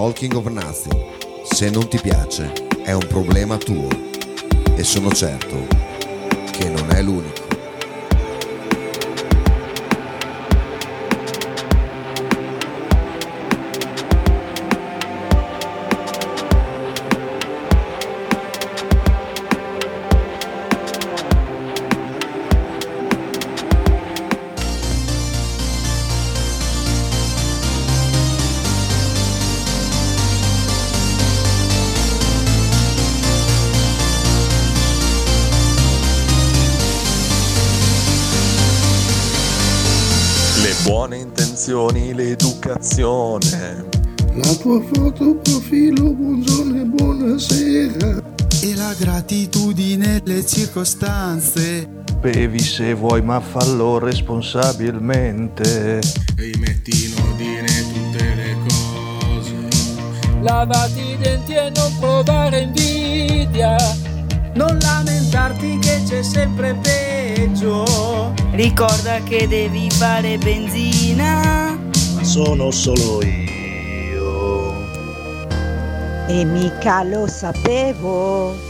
Talking of Nothing, se non ti piace, è un problema tuo e sono certo che non è l'unico. Circostanze. Bevi se vuoi, ma fallo responsabilmente. Rimetti in ordine tutte le cose. Lavati i denti e non provare invidia. Non lamentarti che c'è sempre peggio. Ricorda che devi fare benzina. Ma sono solo io. E mica lo sapevo.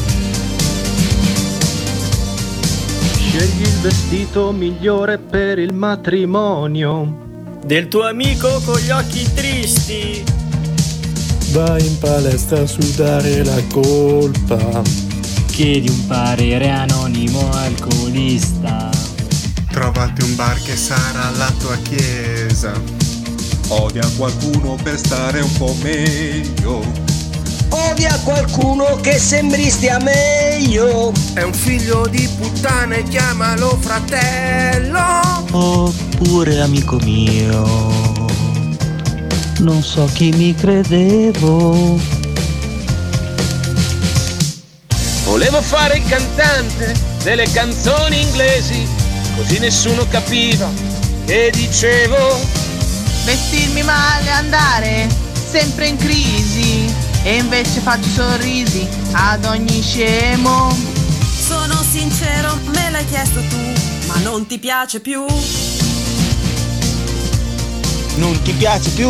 Scegli il vestito migliore per il matrimonio. Del tuo amico con gli occhi tristi. Vai in palestra a sudare la colpa. Chiedi un parere anonimo alcolista. Trovati un bar che sarà la tua chiesa. Odia qualcuno per stare un po' meglio. Odia qualcuno che sembri stia meglio. È un figlio di puttana e chiamalo fratello. Oppure amico mio. Non so chi mi credevo. Volevo fare il cantante delle canzoni inglesi, così nessuno capiva che dicevo. Vestirmi male, andare sempre in crisi e invece faccio sorrisi ad ogni scemo. Sono sincero, me l'hai chiesto tu, ma non ti piace più. Non ti piace più?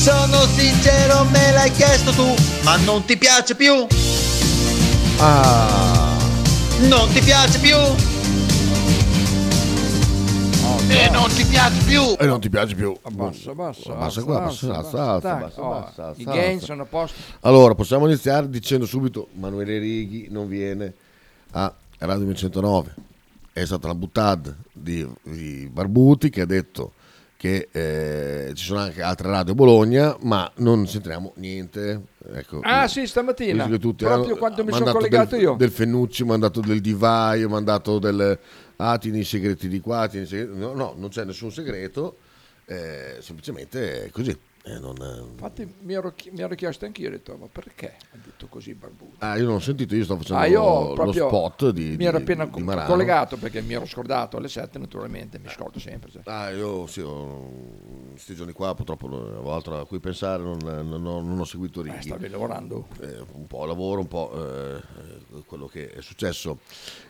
Sono sincero, me l'hai chiesto tu, ma non ti piace più? Ah. Non ti piace più? E non ti piace più. E non ti piace più. Abbassa, abbassa, Abbassa, abbassa, qua, abbassa, abbassa, abbassa, abbassa, oh, I gain sono a posto. Allora, possiamo iniziare dicendo subito Manuele Righi non viene a Radio 109. È stata la buttata di, di Barbuti che ha detto che eh, ci sono anche altre radio Bologna, ma non sentiamo niente. Ecco, Ah sì, stamattina, tutti proprio hanno quando mi sono collegato del, io. Del Fenucci, mandato del Divaio, mandato del... Ah, tieni i segreti di qua, tieni i segreti... No, no, non c'è nessun segreto, eh, semplicemente è così. Eh, non, Infatti mi ero, chi- mi ero chiesto anch'io, ho detto, ma perché ha detto così Barbuto? Ah, io non ho sentito, io sto facendo Ah, io lo proprio spot di, mi ero di- appena di co- collegato perché mi ero scordato alle 7 naturalmente, mi scordo sempre. cioè. Ah, io sì, questi giorni qua purtroppo avevo altro a cui pensare, non, non ho, non ho seguito Righi. Eh, stavi lavorando? Eh, un po' lavoro, un po' eh, eh, quello che è successo.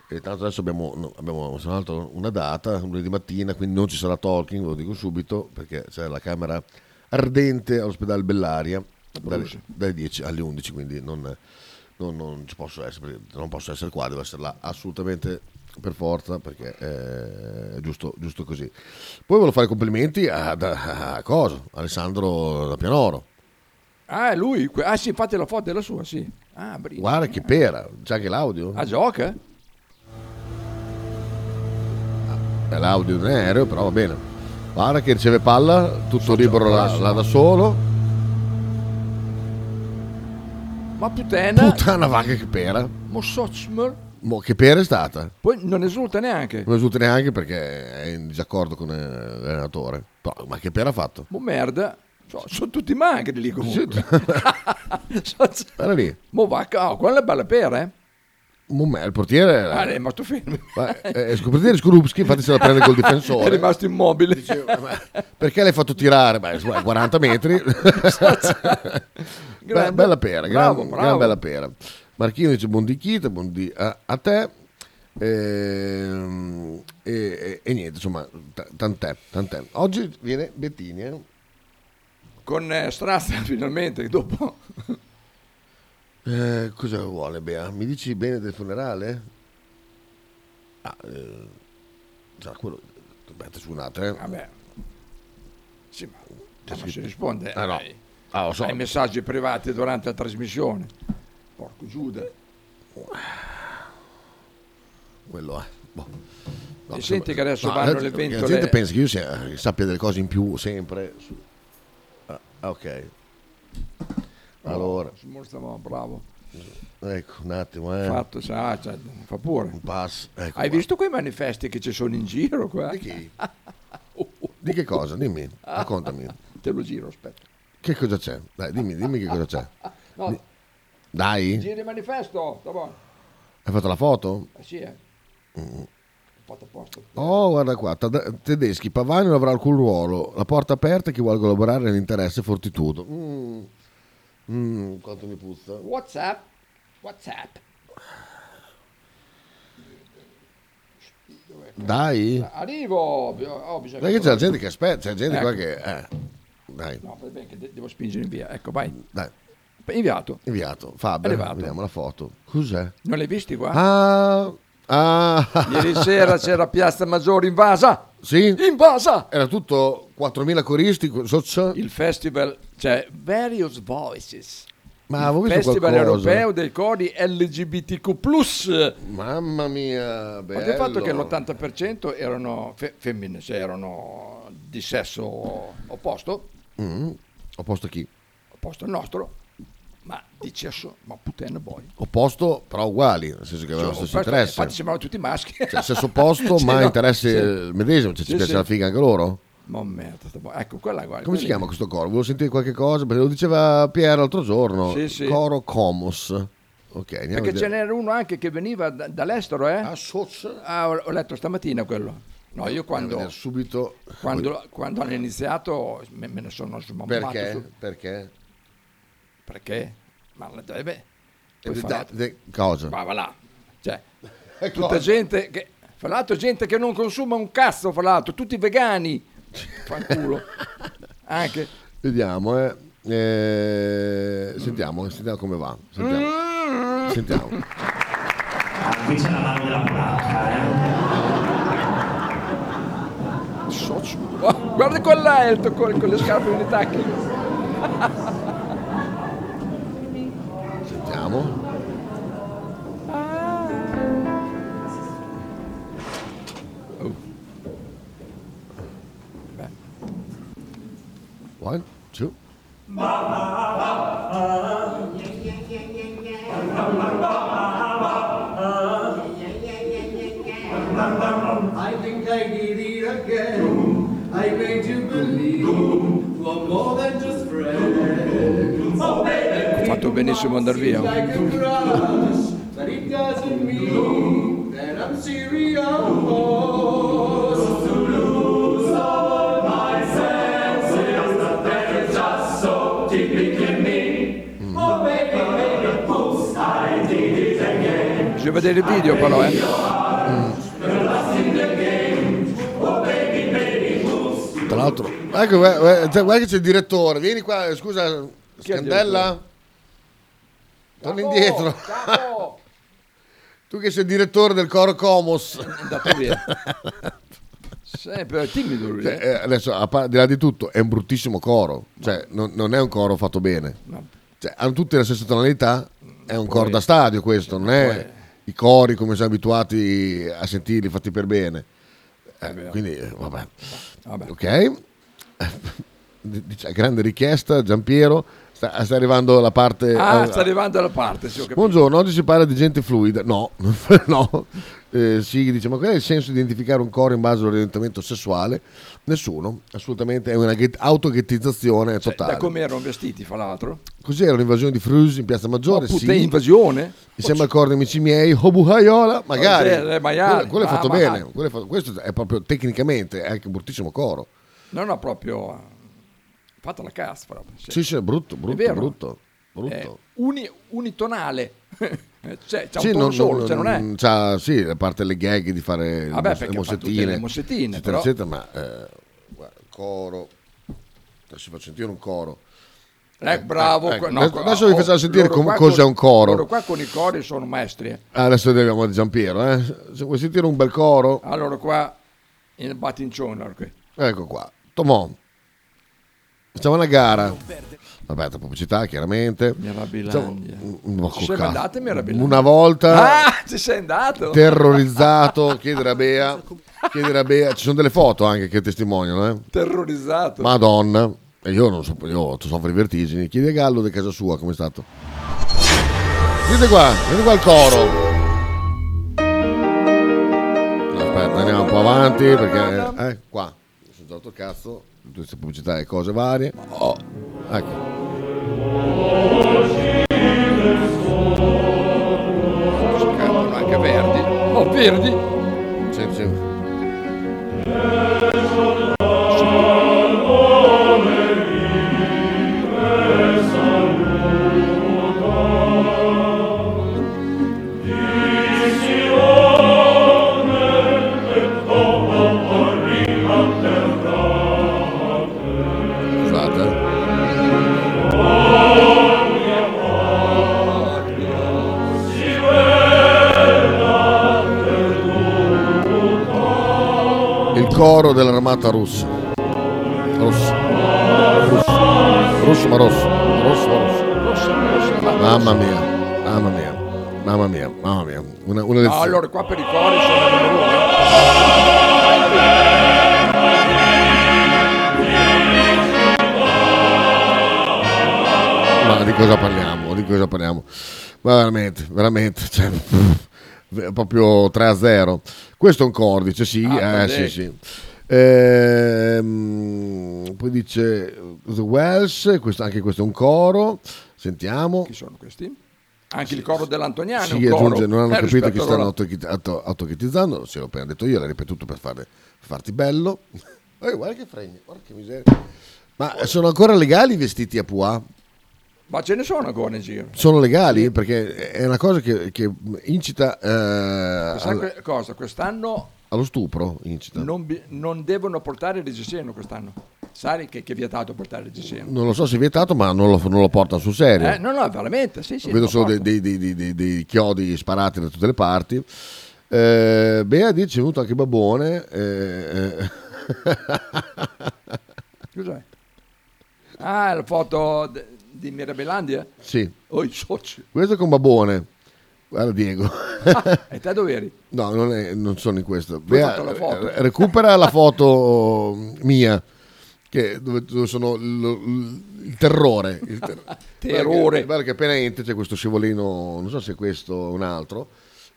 E tanto adesso abbiamo, abbiamo una data, lunedì mattina, quindi non ci sarà talking, ve lo dico subito, perché c'è la camera ardente all'ospedale Bellaria dalle, dalle 10 alle 11, quindi non, non- non ci posso essere, non posso essere qua, devo essere là assolutamente per forza, perché eh, è giusto, giusto così. Poi volevo fare complimenti a, a, a Coso, Alessandro da Pianoro. Ah, è lui? Ah sì, infatti la foto è la sua, sì. Ah, brino. Guarda che pera, c'è anche l'audio. Ah, gioca? È l'audio non è aereo, però va bene. Guarda che riceve palla, tutto libero là, là da solo. Ma puttana, Puttana vacca che pera. mo Sochmer, Mo, che pera è stata? poi non esulta neanche. Non risulta neanche perché è in disaccordo con eh, l'allenatore. Però, ma che pera ha fatto? Mo merda, So- sono tutti magri lì comunque. Guarda lì. Mo va, oh, quella è bella pera, eh? Me- il portiere Ah, è rimasto fermo. Ma, eh, il portiere Skorupski infatti se la prende col difensore. È rimasto immobile. Perché l'hai fatto tirare? Beh, insomma, 40 metri. Beh, bella pera, gran, Bravo, gran bravo. bella pera. Marchino dice buon di Chita, buon di a, a te. Ehm, E, e- e niente, insomma, t- tant'è, tant'è. Oggi viene Bettini, eh? Con eh, Strazza finalmente, dopo... Eh, cosa vuole Bea? Mi dici bene del funerale? Ah, eh, già, quello... Aspetta, scusate, eh. Vabbè. Sì, ma ma non si risponde Ah, no. ai, Ah, so. ai messaggi privati durante la trasmissione. Porco Giuda. Quello è. Boh. No, E senti che adesso no, vanno le ventole- La gente pensa che io sia- che sappia delle cose in più sempre. su- Ah, ok. Allora, Oh, Stavamo bravo. ecco, un attimo, eh. Fatto, sa, cioè, fa pure. Un pass. Ecco Hai qua. visto quei manifesti che ci sono in giro qua? Di chi? Di che cosa? Dimmi, raccontami. Te lo giro, aspetta. Che cosa c'è? Dai, dimmi, dimmi che cosa c'è. No, Dai, giri il manifesto, sta buono. hai fatto la foto? Eh sì, eh. Mm. Oh, guarda qua, tedeschi, Pavani non avrà alcun ruolo, la porta aperta chi vuole collaborare nell'interesse fortitudo. Mm. Mm, quanto mi puzza. Whatsapp? Whatsapp? Dai. Arrivo! Oh, bisogna Perché c'è la gente che aspetta, c'è gente qua Ecco. che... Eh, dai, No, bene che de- devo spingere in via. Ecco, vai. dai. Inviato. Inviato. Fabio, vediamo la foto. Cos'è? Non l'hai visti qua? Ah, ah. Ieri sera c'era Piazza Maggiore invasa. Sì? Invasa! Era tutto 4.000 coristi. so- Il festival, cioè Various Voices. Ma avevo visto Festival qualcosa. europeo dei cori LGBTQ+. Mamma mia, bello. Il fatto che l'80% erano fe- femmine, cioè erano di sesso opposto, Mm, Opposto a chi? opposto al nostro, ma di sesso, ma puttana boy. Opposto, però uguali, nel senso che avevano lo stesso Questo- interesse. Infatti sembrano tutti maschi. Cioè, stesso posto, ma no? interessi Sì. eh, medesimo. Cioè, Sì, ci piace sì. la figa anche loro? Ma merda, ecco quella guarda. Come si chiama questo coro? Volevo sentire qualche cosa, perché lo diceva Pier l'altro giorno. Sì, sì. Coro Comos. Ok, a Perché ce n'era uno anche che veniva da- dall'estero, eh? Ah, Ah, ho, ho letto stamattina quello. No, io quando, subito. quando, quando hanno iniziato me, me ne sono sbombato Perché? su. Perché? Perché? Ma la deve... Eh, da- de- cosa? Ma va là. Cioè, Eh, tutta cosa? gente che... Fra l'altro gente che non consuma un cazzo, fra l'altro, tutti vegani. Fanculo. Anche. Vediamo, eh. Eh, sentiamo, sentiamo come va. Sentiamo. Mm. Sentiamo. Qui c'è la mano della Socio. Oh, guarda quell'alto con, con le scarpe nei tacchi. Sentiamo. One, two. I think I did it again. I made you believe we're more than just friends. Oh, Ha fatto benissimo andare via. like a crush, but it doesn't mean that I'm serious. To lose all my senses, that is just so typical me. Oh. Bisogna vedere il video però, eh. Game. Oh. Tra l'altro, ecco, guarda, guarda- guarda che c'è il direttore. Vieni qua, scusa, Chi è il Scandella. Torna indietro. tu che sei il direttore del coro Comos. È andato via. Sempre timido lui. Cioè, eh. eh, adesso, a parte di là di tutto, è un bruttissimo coro. Cioè, non, non è un coro fatto bene. Cioè, hanno tutte la stessa tonalità. È un coro da stadio questo, non è i cori come siamo abituati a sentirli fatti per bene. Eh, quindi, eh, vabbè. Vabbè. Ok. Dice, grande richiesta, Giampiero. Sta, sta arrivando la parte... Ah, eh, sta arrivando alla parte, sì. Buongiorno, oggi si parla di gente fluida. No, no. Eh, sì, dice, ma qual è il senso di identificare un coro in base all'orientamento sessuale? Nessuno, assolutamente, è una ghet- autoghettizzazione Cioè, totale. da come erano vestiti, fra l'altro. Così era un'invasione di Frus in Piazza Maggiore, Oh, puttana, sì. invasione? Insieme al dei amici miei, Obuhaiola, magari. Oh, eh. Quello, quello è Ah, fatto ma- bene, quello è fatto- questo è proprio tecnicamente, è anche un bruttissimo coro. Non ho proprio fatto la cassa proprio. sì. Sì, brutto, È brutto, vero. brutto, brutto. È uni- unitonale. cioè, c'ha Sì, un non- solo, non- cioè non è... c'ha, sì, a parte le gag di fare le, Vabbè, mos- le mossettine, le mossettine, eccetera, però- eccetera, ma eh, guarda, coro, adesso faccio sentire un coro. Eh, bravo. ecco, que- no, adesso, vi oh, facciamo sentire com- cos'è un coro. Loro qua con i cori sono maestri. eh. Ah, Adesso arriviamo di Giampiero, eh. se vuoi sentire un bel coro, Allora qua il battincione. allora, ecco qua, Tomò, facciamo una gara. Vabbè, tra pubblicità, chiaramente. Mirabilandia. Facciamo- Ci sei cazzo. andato in Mirabilandia? Una volta Ah, ci sei andato? terrorizzato, chiedere a Bea, chiedere a Bea, ci sono delle foto anche che testimoniano, eh. Terrorizzato. Madonna, e io non so, io soffro di vertigini. Chiedi a Gallo di casa sua come è stato. Vedete qua, vedete qua il coro. Aspetta, andiamo un po' avanti perché eh, qua mi sono dato il cazzo, queste pubblicità e cose varie. Oh, ecco. Cantano anche Verdi. Oh, Verdi? Coro dell'armata russa. Rosso. Russo. Rosso ma rosso. Rosso ma rosso. Mamma mia. Mamma mia. Mamma mia. Mamma mia. Una, una lezione. allora qua per i cori sono numero uno. Ma di cosa parliamo? Di cosa parliamo? Ma veramente, veramente, cioè, proprio 3 a 0. Questo è un cordice, sì, Ah, eh, sì, sì. Ehm, poi dice The Wells, questo- anche questo è un coro. Sentiamo. Chi sono questi? Anche il coro dell'Antoniano. Sì, aggiunge, non hanno Eh, capito che stanno allora- autochit- auto- autochitizzando, se l'ho appena detto io, l'ho ripetuto per, fare- per farti bello. Eh, guarda che fregni, guarda che miseria. Ma sono ancora legali i vestiti a Pua? Ma ce ne sono ancora in giro. Sono legali? Perché è una cosa che, che incita eh, Sai al- que- cosa? Quest'anno allo stupro. Incita. non, non devono portare il reggiseno quest'anno. Sai che, che è vietato portare il reggiseno? Non lo so se è vietato, ma non lo, non lo portano sul serio. Eh, no, no, veramente, sì, sì. Vedo lo solo dei, dei- dei- dei- chiodi sparati da tutte le parti. Eh, Bea dice è venuto anche Babone. eh, eh. Cos'è? Ah, la foto d- di Mirabilandia? sì. Oh, i soci. Questo è con Babone. Guarda Diego. Ah, e te dove eri? No, non, è- non sono in questo. Bea, la eh, recupera la foto mia. che, dove, dove sono lo- l- il terrore. Il ter- Terrore. Guarda che, guarda che appena entri c'è questo scivolino, non so se è questo o un altro.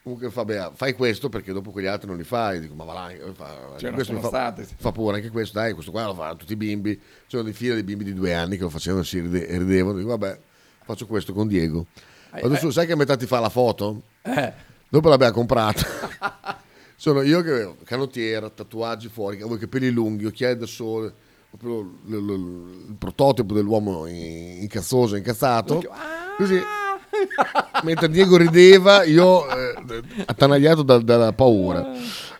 Comunque fa, beh, fai questo perché dopo quegli altri non li fai. Dico, ma va là, eh, fa, Cioè, questo fa, state. fa pure anche questo. Dai, questo qua lo fanno tutti i bimbi. C'erano dei fila di bimbi di due anni che lo facevano e si ride- ridevano. Dico, vabbè, faccio questo con Diego. Vado su, sai che a metà ti fa la foto? Eh. Dopo l'abbiamo comprata. Sono io che avevo canottiera, tatuaggi fuori, avevo i capelli lunghi, occhiali da sole, proprio l- l- l- il prototipo dell'uomo in- incazzoso, incazzato. Così. Mentre Diego rideva, io eh, attanagliato da- dalla paura.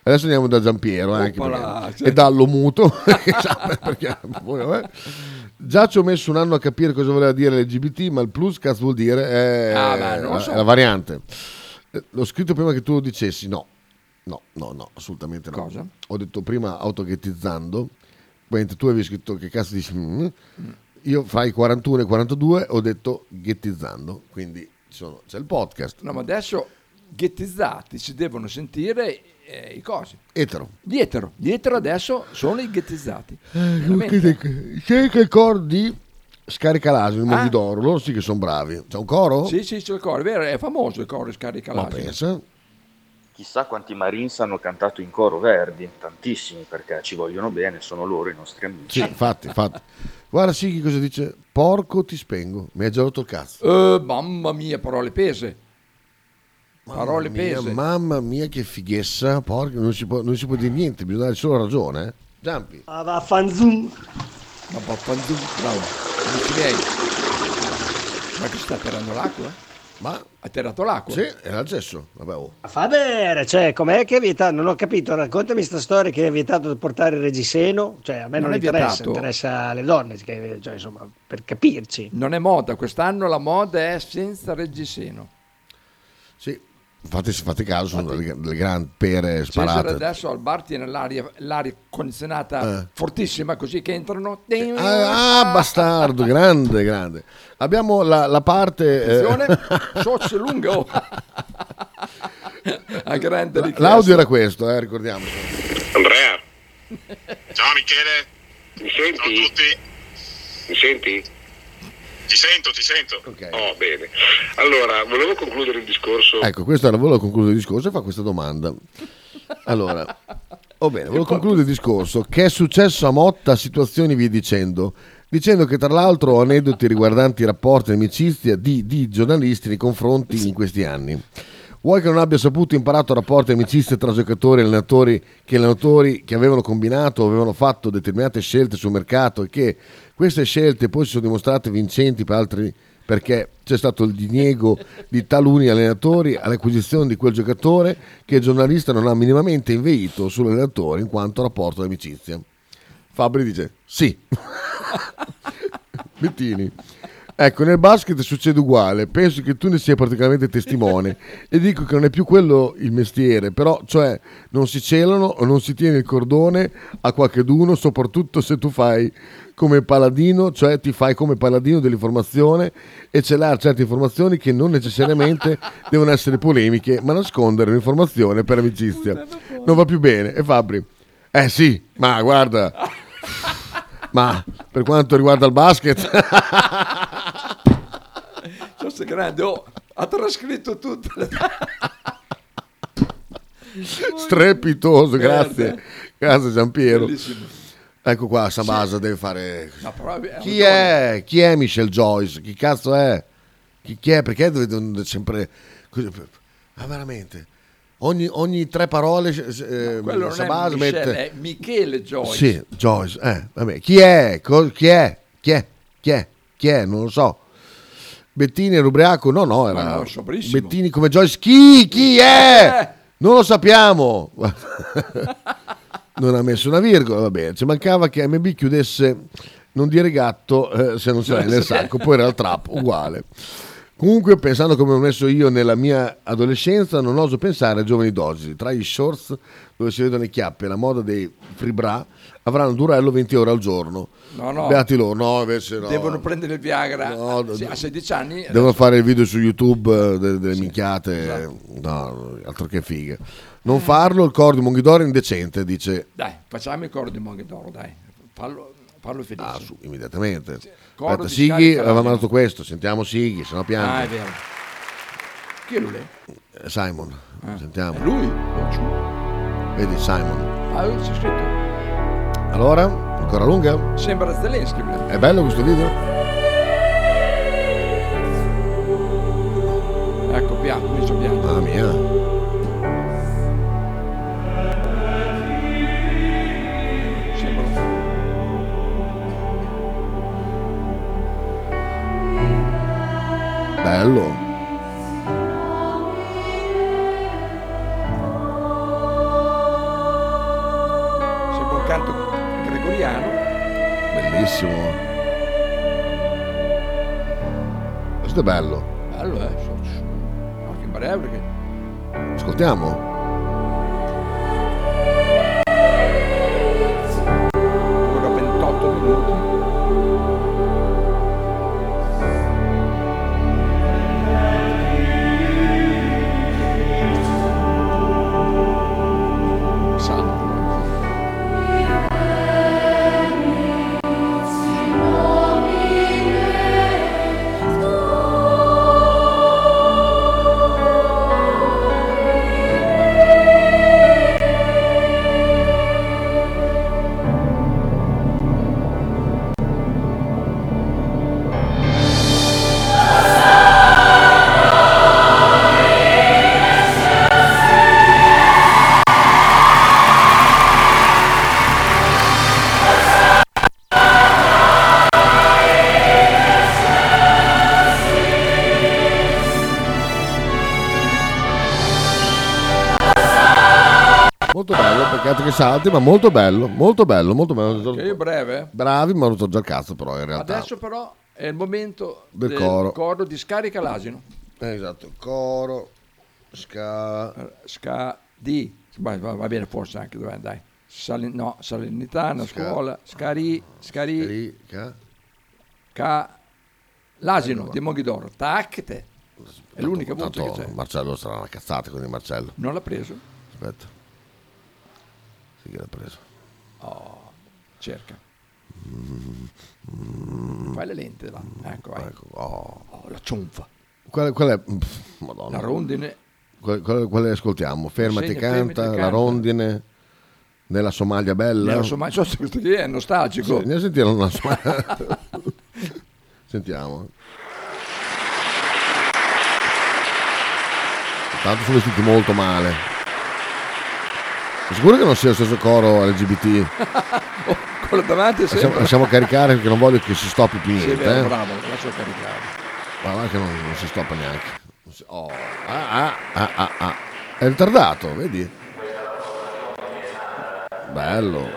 Adesso andiamo da Giampiero anche Oppala, perché- cioè- e dallo muto. perché, poi, vabbè. Già ci ho messo un anno a capire cosa voleva dire LGBT, ma il plus cazzo vuol dire è, Ah, beh, so. è la variante. Eh, L'ho scritto prima che tu lo dicessi, no. No, no, no, assolutamente no. Cosa? Ho detto prima autoghettizzando, mentre tu avevi scritto che cazzo dici, mm, io fra i 41 e i 42 ho detto ghettizzando, quindi sono- c'è il podcast. No, ma adesso ghettizzati si devono sentire eh, i cosi. Etero. Gli etero. Gli etero adesso sono i ghettizzati. Eh, Veramente. C'è che il coro di Scaricalasio, il Ah. Mondi d'Oro, loro sì che sono bravi. C'è un coro? Sì, sì, c'è il coro, è vero, è famoso il coro scarica Ma l'asino. pensa. Chissà quanti Marines hanno cantato in coro Verdi, tantissimi perché ci vogliono bene, sono loro i nostri amici. Sì, infatti, infatti. Guarda Sighi cosa dice, porco ti spengo, mi ha già rotto il cazzo. Eh, mamma mia, parole pese. Parole Mamma mia, pese. mamma mia che fighessa, porco, non si può, non si può dire niente, bisogna dare solo ragione. Eh? Giampi. Ah, vaffanzum. Ma vaffanzum, bravo. Amici miei. Ma che sta atterrando l'acqua? Ma ha tirato l'acqua? Sì, era il gesso. Vabbè, oh. Fa bene, cioè, com'è che è vietato? Non ho capito, raccontami sta storia che è vietato di portare il reggiseno. Cioè, a me non, Non è interessa, vietato. interessa alle donne, che- cioè, insomma, per capirci. Non è moda, quest'anno la moda è senza reggiseno. Sì, infatti se fate caso sono delle, delle grandi pere Cesare sparate. adesso al bar tiene l'aria, l'aria condizionata Eh. fortissima così che entrano. Ah, ah, bastardo, grande, grande. Abbiamo la, la parte... eh, Attenzione, socio lungo. A grande richiesta. L'audio era questo, eh, ricordiamo. Andrea. Ciao Michele. Mi senti? Ciao a tutti. Mi senti? Ti sento, ti sento. Oh, bene. Allora, volevo concludere il discorso. Ecco, questo era, volevo concludere il discorso e fa questa domanda. Allora, oh bene, volevo concludere il discorso. Che è successo a Motta, situazioni via dicendo. Dicendo che tra l'altro ho aneddoti riguardanti i rapporti di amicizia di, di giornalisti nei confronti in questi anni. Vuoi che non abbia saputo imparato rapporti di amicizia tra giocatori e allenatori che allenatori che avevano combinato o avevano fatto determinate scelte sul mercato e che queste scelte poi si sono dimostrate vincenti per altri perché c'è stato il diniego di taluni allenatori all'acquisizione di quel giocatore che il giornalista non ha minimamente inveito sull'allenatore in quanto rapporto di amicizia. Fabri dice sì. Bettini. Ecco, nel basket succede uguale, penso che tu ne sia particolarmente testimone e dico che non è più quello il mestiere, però cioè non si celano o non si tiene il cordone a qualcheduno, soprattutto se tu fai come paladino, cioè ti fai come paladino dell'informazione e celare certe informazioni che non necessariamente devono essere polemiche, ma nascondere l'informazione per amicizia. Non va più bene. E Fabri? Eh sì, ma guarda, ma per quanto riguarda il basket... Sono grande, oh, ha trascritto tutto. strepitoso, grazie. Grazie Giampiero. Bellissimo. Ecco qua, Sabasa deve fare... È Chi è? Chi è Michelle Joyce? Chi cazzo è? Chi, chi è? Perché deve sempre... Ma veramente? Ogni, ogni tre parole eh, non Sabasa è Michele, mette... è Michele Joyce. Sì, Joyce. Eh, vabbè. Chi è? Co- chi è? Chi è? Chi è? Chi è? Non lo so. Bettini era ubriaco? No, no, era... No. Bettini come Joyce. Chi? Chi è? Non lo sappiamo. non ha messo una virgola, va bene. Ci mancava che MB chiudesse non dire gatto eh, se non ce l'hai nel sacco, poi era il trap, uguale. Comunque, pensando come ho messo io nella mia adolescenza, non oso pensare a giovani d'oggi. Tra gli shorts dove si vedono le chiappe la moda dei free bra avranno durello 20 ore al giorno. No, no. Beati loro, no, invece no. Devono prendere il Viagra No, Sì, a 16 anni. Devono fare il video su YouTube eh, delle, delle minchiate, no, altro che fighe. Non farlo, il coro di Monghidoro è indecente, dice Dai, facciamo il coro di Monghidoro, dai. Fallo, Parlo felice. Ah, su, immediatamente. Coro Aspetta, Sighi aveva mandato questo, sentiamo Sighi, se no piange. Ah, è vero. Chi è lui? Eh, Simon, sentiamo. È lui? Vedi Simon. Ah, c'è scritto. Allora, ancora lunga? Sembra Zelensky. È bello questo video? Ecco, pianto, comincia piangere. Mamma mia. Sembra. Bello. Sembra un canto. Bellissimo. Questo è bello. Bello, eh. breve. Ascoltiamo. Peccato che salti, ma molto bello, molto bello, molto bello. Che è breve. Bravi, ma ho rotto già il cazzo però in realtà. Adesso però è il momento Del coro. di scarica l'asino. Esatto, coro, ska... Ska di. Va, va- bene forse anche, dov'è, dai. Sali- no, Salernitana, Ska- scuola, Scari, Scari, Scari, ca- ca, l'asino di Moghidoro. Tac, te. È l'unica voce che Tanto c'è. Marcello sarà una cazzata quindi Marcello. Non l'ha preso? Aspetta. Sì che l'ha preso. Oh, cerca. Fai le lenti là. Ecco, vai. oh. Oh, la ciunfa. Qual, qual è? pff, Madonna. La rondine. Qual, qual- quale ascoltiamo? Fermati Segna, canta, fermati, la canta. rondine, nella Somalia bella. Nella Somalia, questo qui è nostalgico. Sì, andiamo a sentire una Somalia. Sentiamo. Tanto sono vestiti molto male. Sicuro che non sia lo stesso coro LGBT? Quello davanti è Lasciamo, lasciamo caricare perché non voglio che si stoppi più Sì, niente. vero, eh. bravo, lascio caricare. Guarda che non, non si stoppa neanche. Si- oh, ah, ah, ah, ah, ah. È ritardato, vedi? Bello.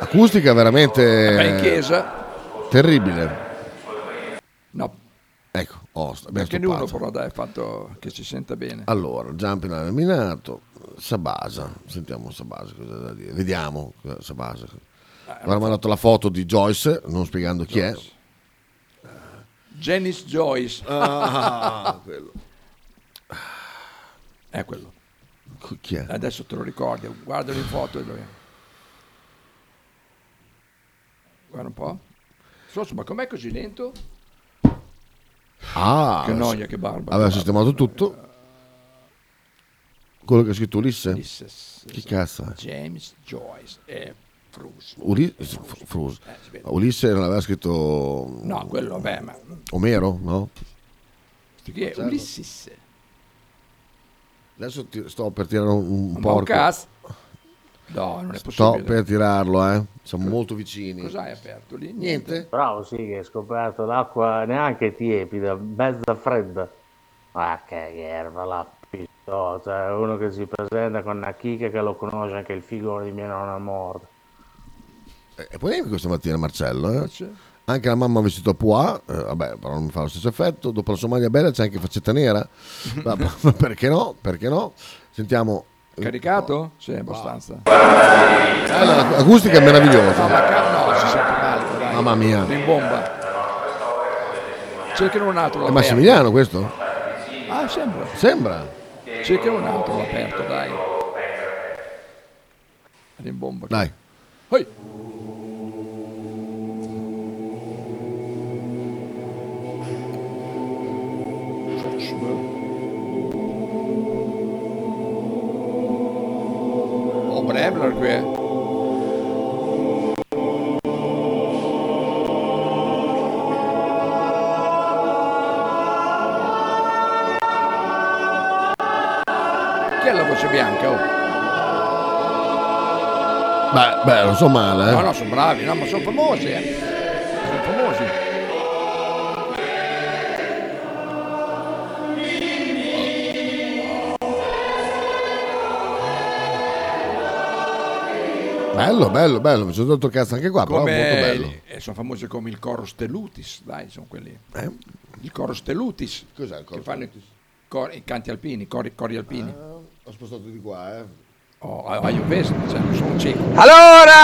Acustica veramente Vabbè, in chiesa. terribile. No, Ecco, oh, abbiamo perché uno stoppato. però dai, fatto che si senta bene. Allora, Jumping ha nominato Sabasa. Sentiamo Sabasa cosa da dire. Vediamo cosa- Sabasa. Guarda, mi ha mandato la foto di Joyce, non spiegando chi è. Janice Joyce. Ah, quello. È quello. Chi è? Adesso te lo ricordi, guarda le foto. dove- Guarda un po'. Sosso, ma com'è così lento? Ah, Che noia, che barba. Aveva sistemato tutto. Quello che ha scritto Ulisse? Ulysses, Chi cazzo è? James Joyce e Frus. F- Frus. Eh, Ulisse non aveva scritto No, quello, vabbè, ma Omero, no? chi è? Certo. Ulysses. Adesso ti- sto per tirare un, un porco. No, non è Sto possibile. per tirarlo, eh. Siamo molto vicini. Cos'hai aperto lì? Niente. Bravo, sì, che hai scoperto l'acqua neanche tiepida, mezza fredda. Ma che erba la pistola, cioè uno che si presenta con una chicca che lo conosce anche il figo di mia nonna morta. E poi questa mattina Marcello, eh? C'è. Anche la mamma ha vestito a pois, eh, vabbè, però non mi fa lo stesso effetto. Dopo la Somalia bella c'è anche faccetta nera. Ma- ma perché no? Perché no? Sentiamo. Caricato? Sì, abbastanza. Eh, la- L'acustica è meravigliosa. No, ma no, si sente male. Dai. Mamma mia. In bomba. Cercano un altro. È. Massimiliano questo? Ah, sembra. Sembra. Cercano un altro aperto, dai. È in bomba. Dai. Poi. Beh, beh, non so male, eh. No, no, sono bravi, no, ma sono famosi, eh. Sono famosi. Bello, bello, bello, mi sono dato cazzo anche qua, però Come molto bello. eh, sono famosi come il coro Stelutis, dai, sono quelli. Il coro Stelutis. Eh? Cos'è il coro Che fanno i, cori- i canti alpini, i cori, cori alpini. Ho spostato di qua, eh. Oh, io vesto, cioè, non sono cieco. Allora!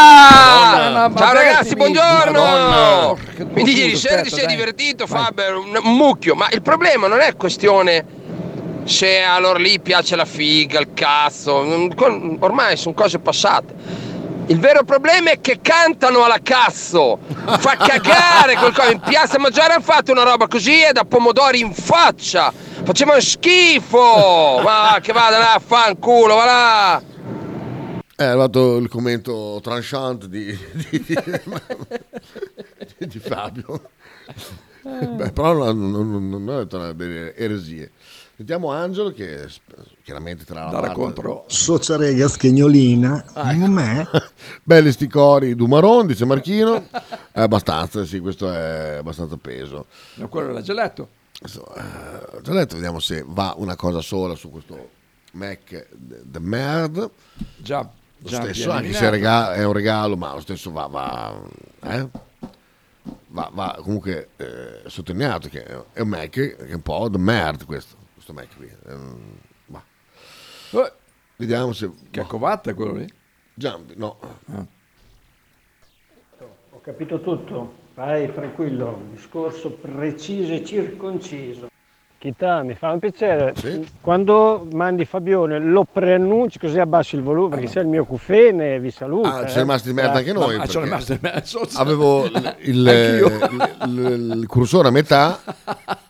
Madonna, ma Ciao ragazzi, buongiorno! Madonna. Dici ieri sera ti sei dai. divertito, Faber, un un mucchio, ma il problema non è questione se a loro lì piace la figa, il cazzo, ormai sono cose passate. Il vero problema è che cantano alla cazzo, fa cagare quel coso. In Piazza Maggiore hanno fatto una roba così e da pomodori in faccia, facevano schifo, ma che vada là, fanculo, va là. È arrivato il commento tranchant di, di, di- di Fabio. Beh, però non, non, non, non ho detto delle eresie. Sentiamo Angelo che chiaramente tra la Dare parte- contro. Sociarega schignolina, me. Belli sti cori Dumaron, dice Marchino. È abbastanza, sì, questo è abbastanza peso. No, quello l'ha già letto. Ho già detto, vediamo se va una cosa sola su questo Mac de, de merde. Già, Lo già stesso, anche se è, eliminato. rega- è un regalo, ma lo stesso va, va, eh? va, va comunque eh, sottolineato che è un Mac che è un po' de merde questo, questo Mac qui. Va. Eh, Vediamo se... Che covatta è quello lì? Giampi, no. Ho capito tutto, vai tranquillo, discorso preciso e circonciso. Chita, mi fa un piacere. Quando mandi Fabione lo preannunci così abbassi il volume, perché c'è il mio cufene, vi saluta. Ah, eh. ci è rimasto di merda anche noi. Ah, ci sono perché rimasto di merda. Avevo il, il, il- il- cursore a metà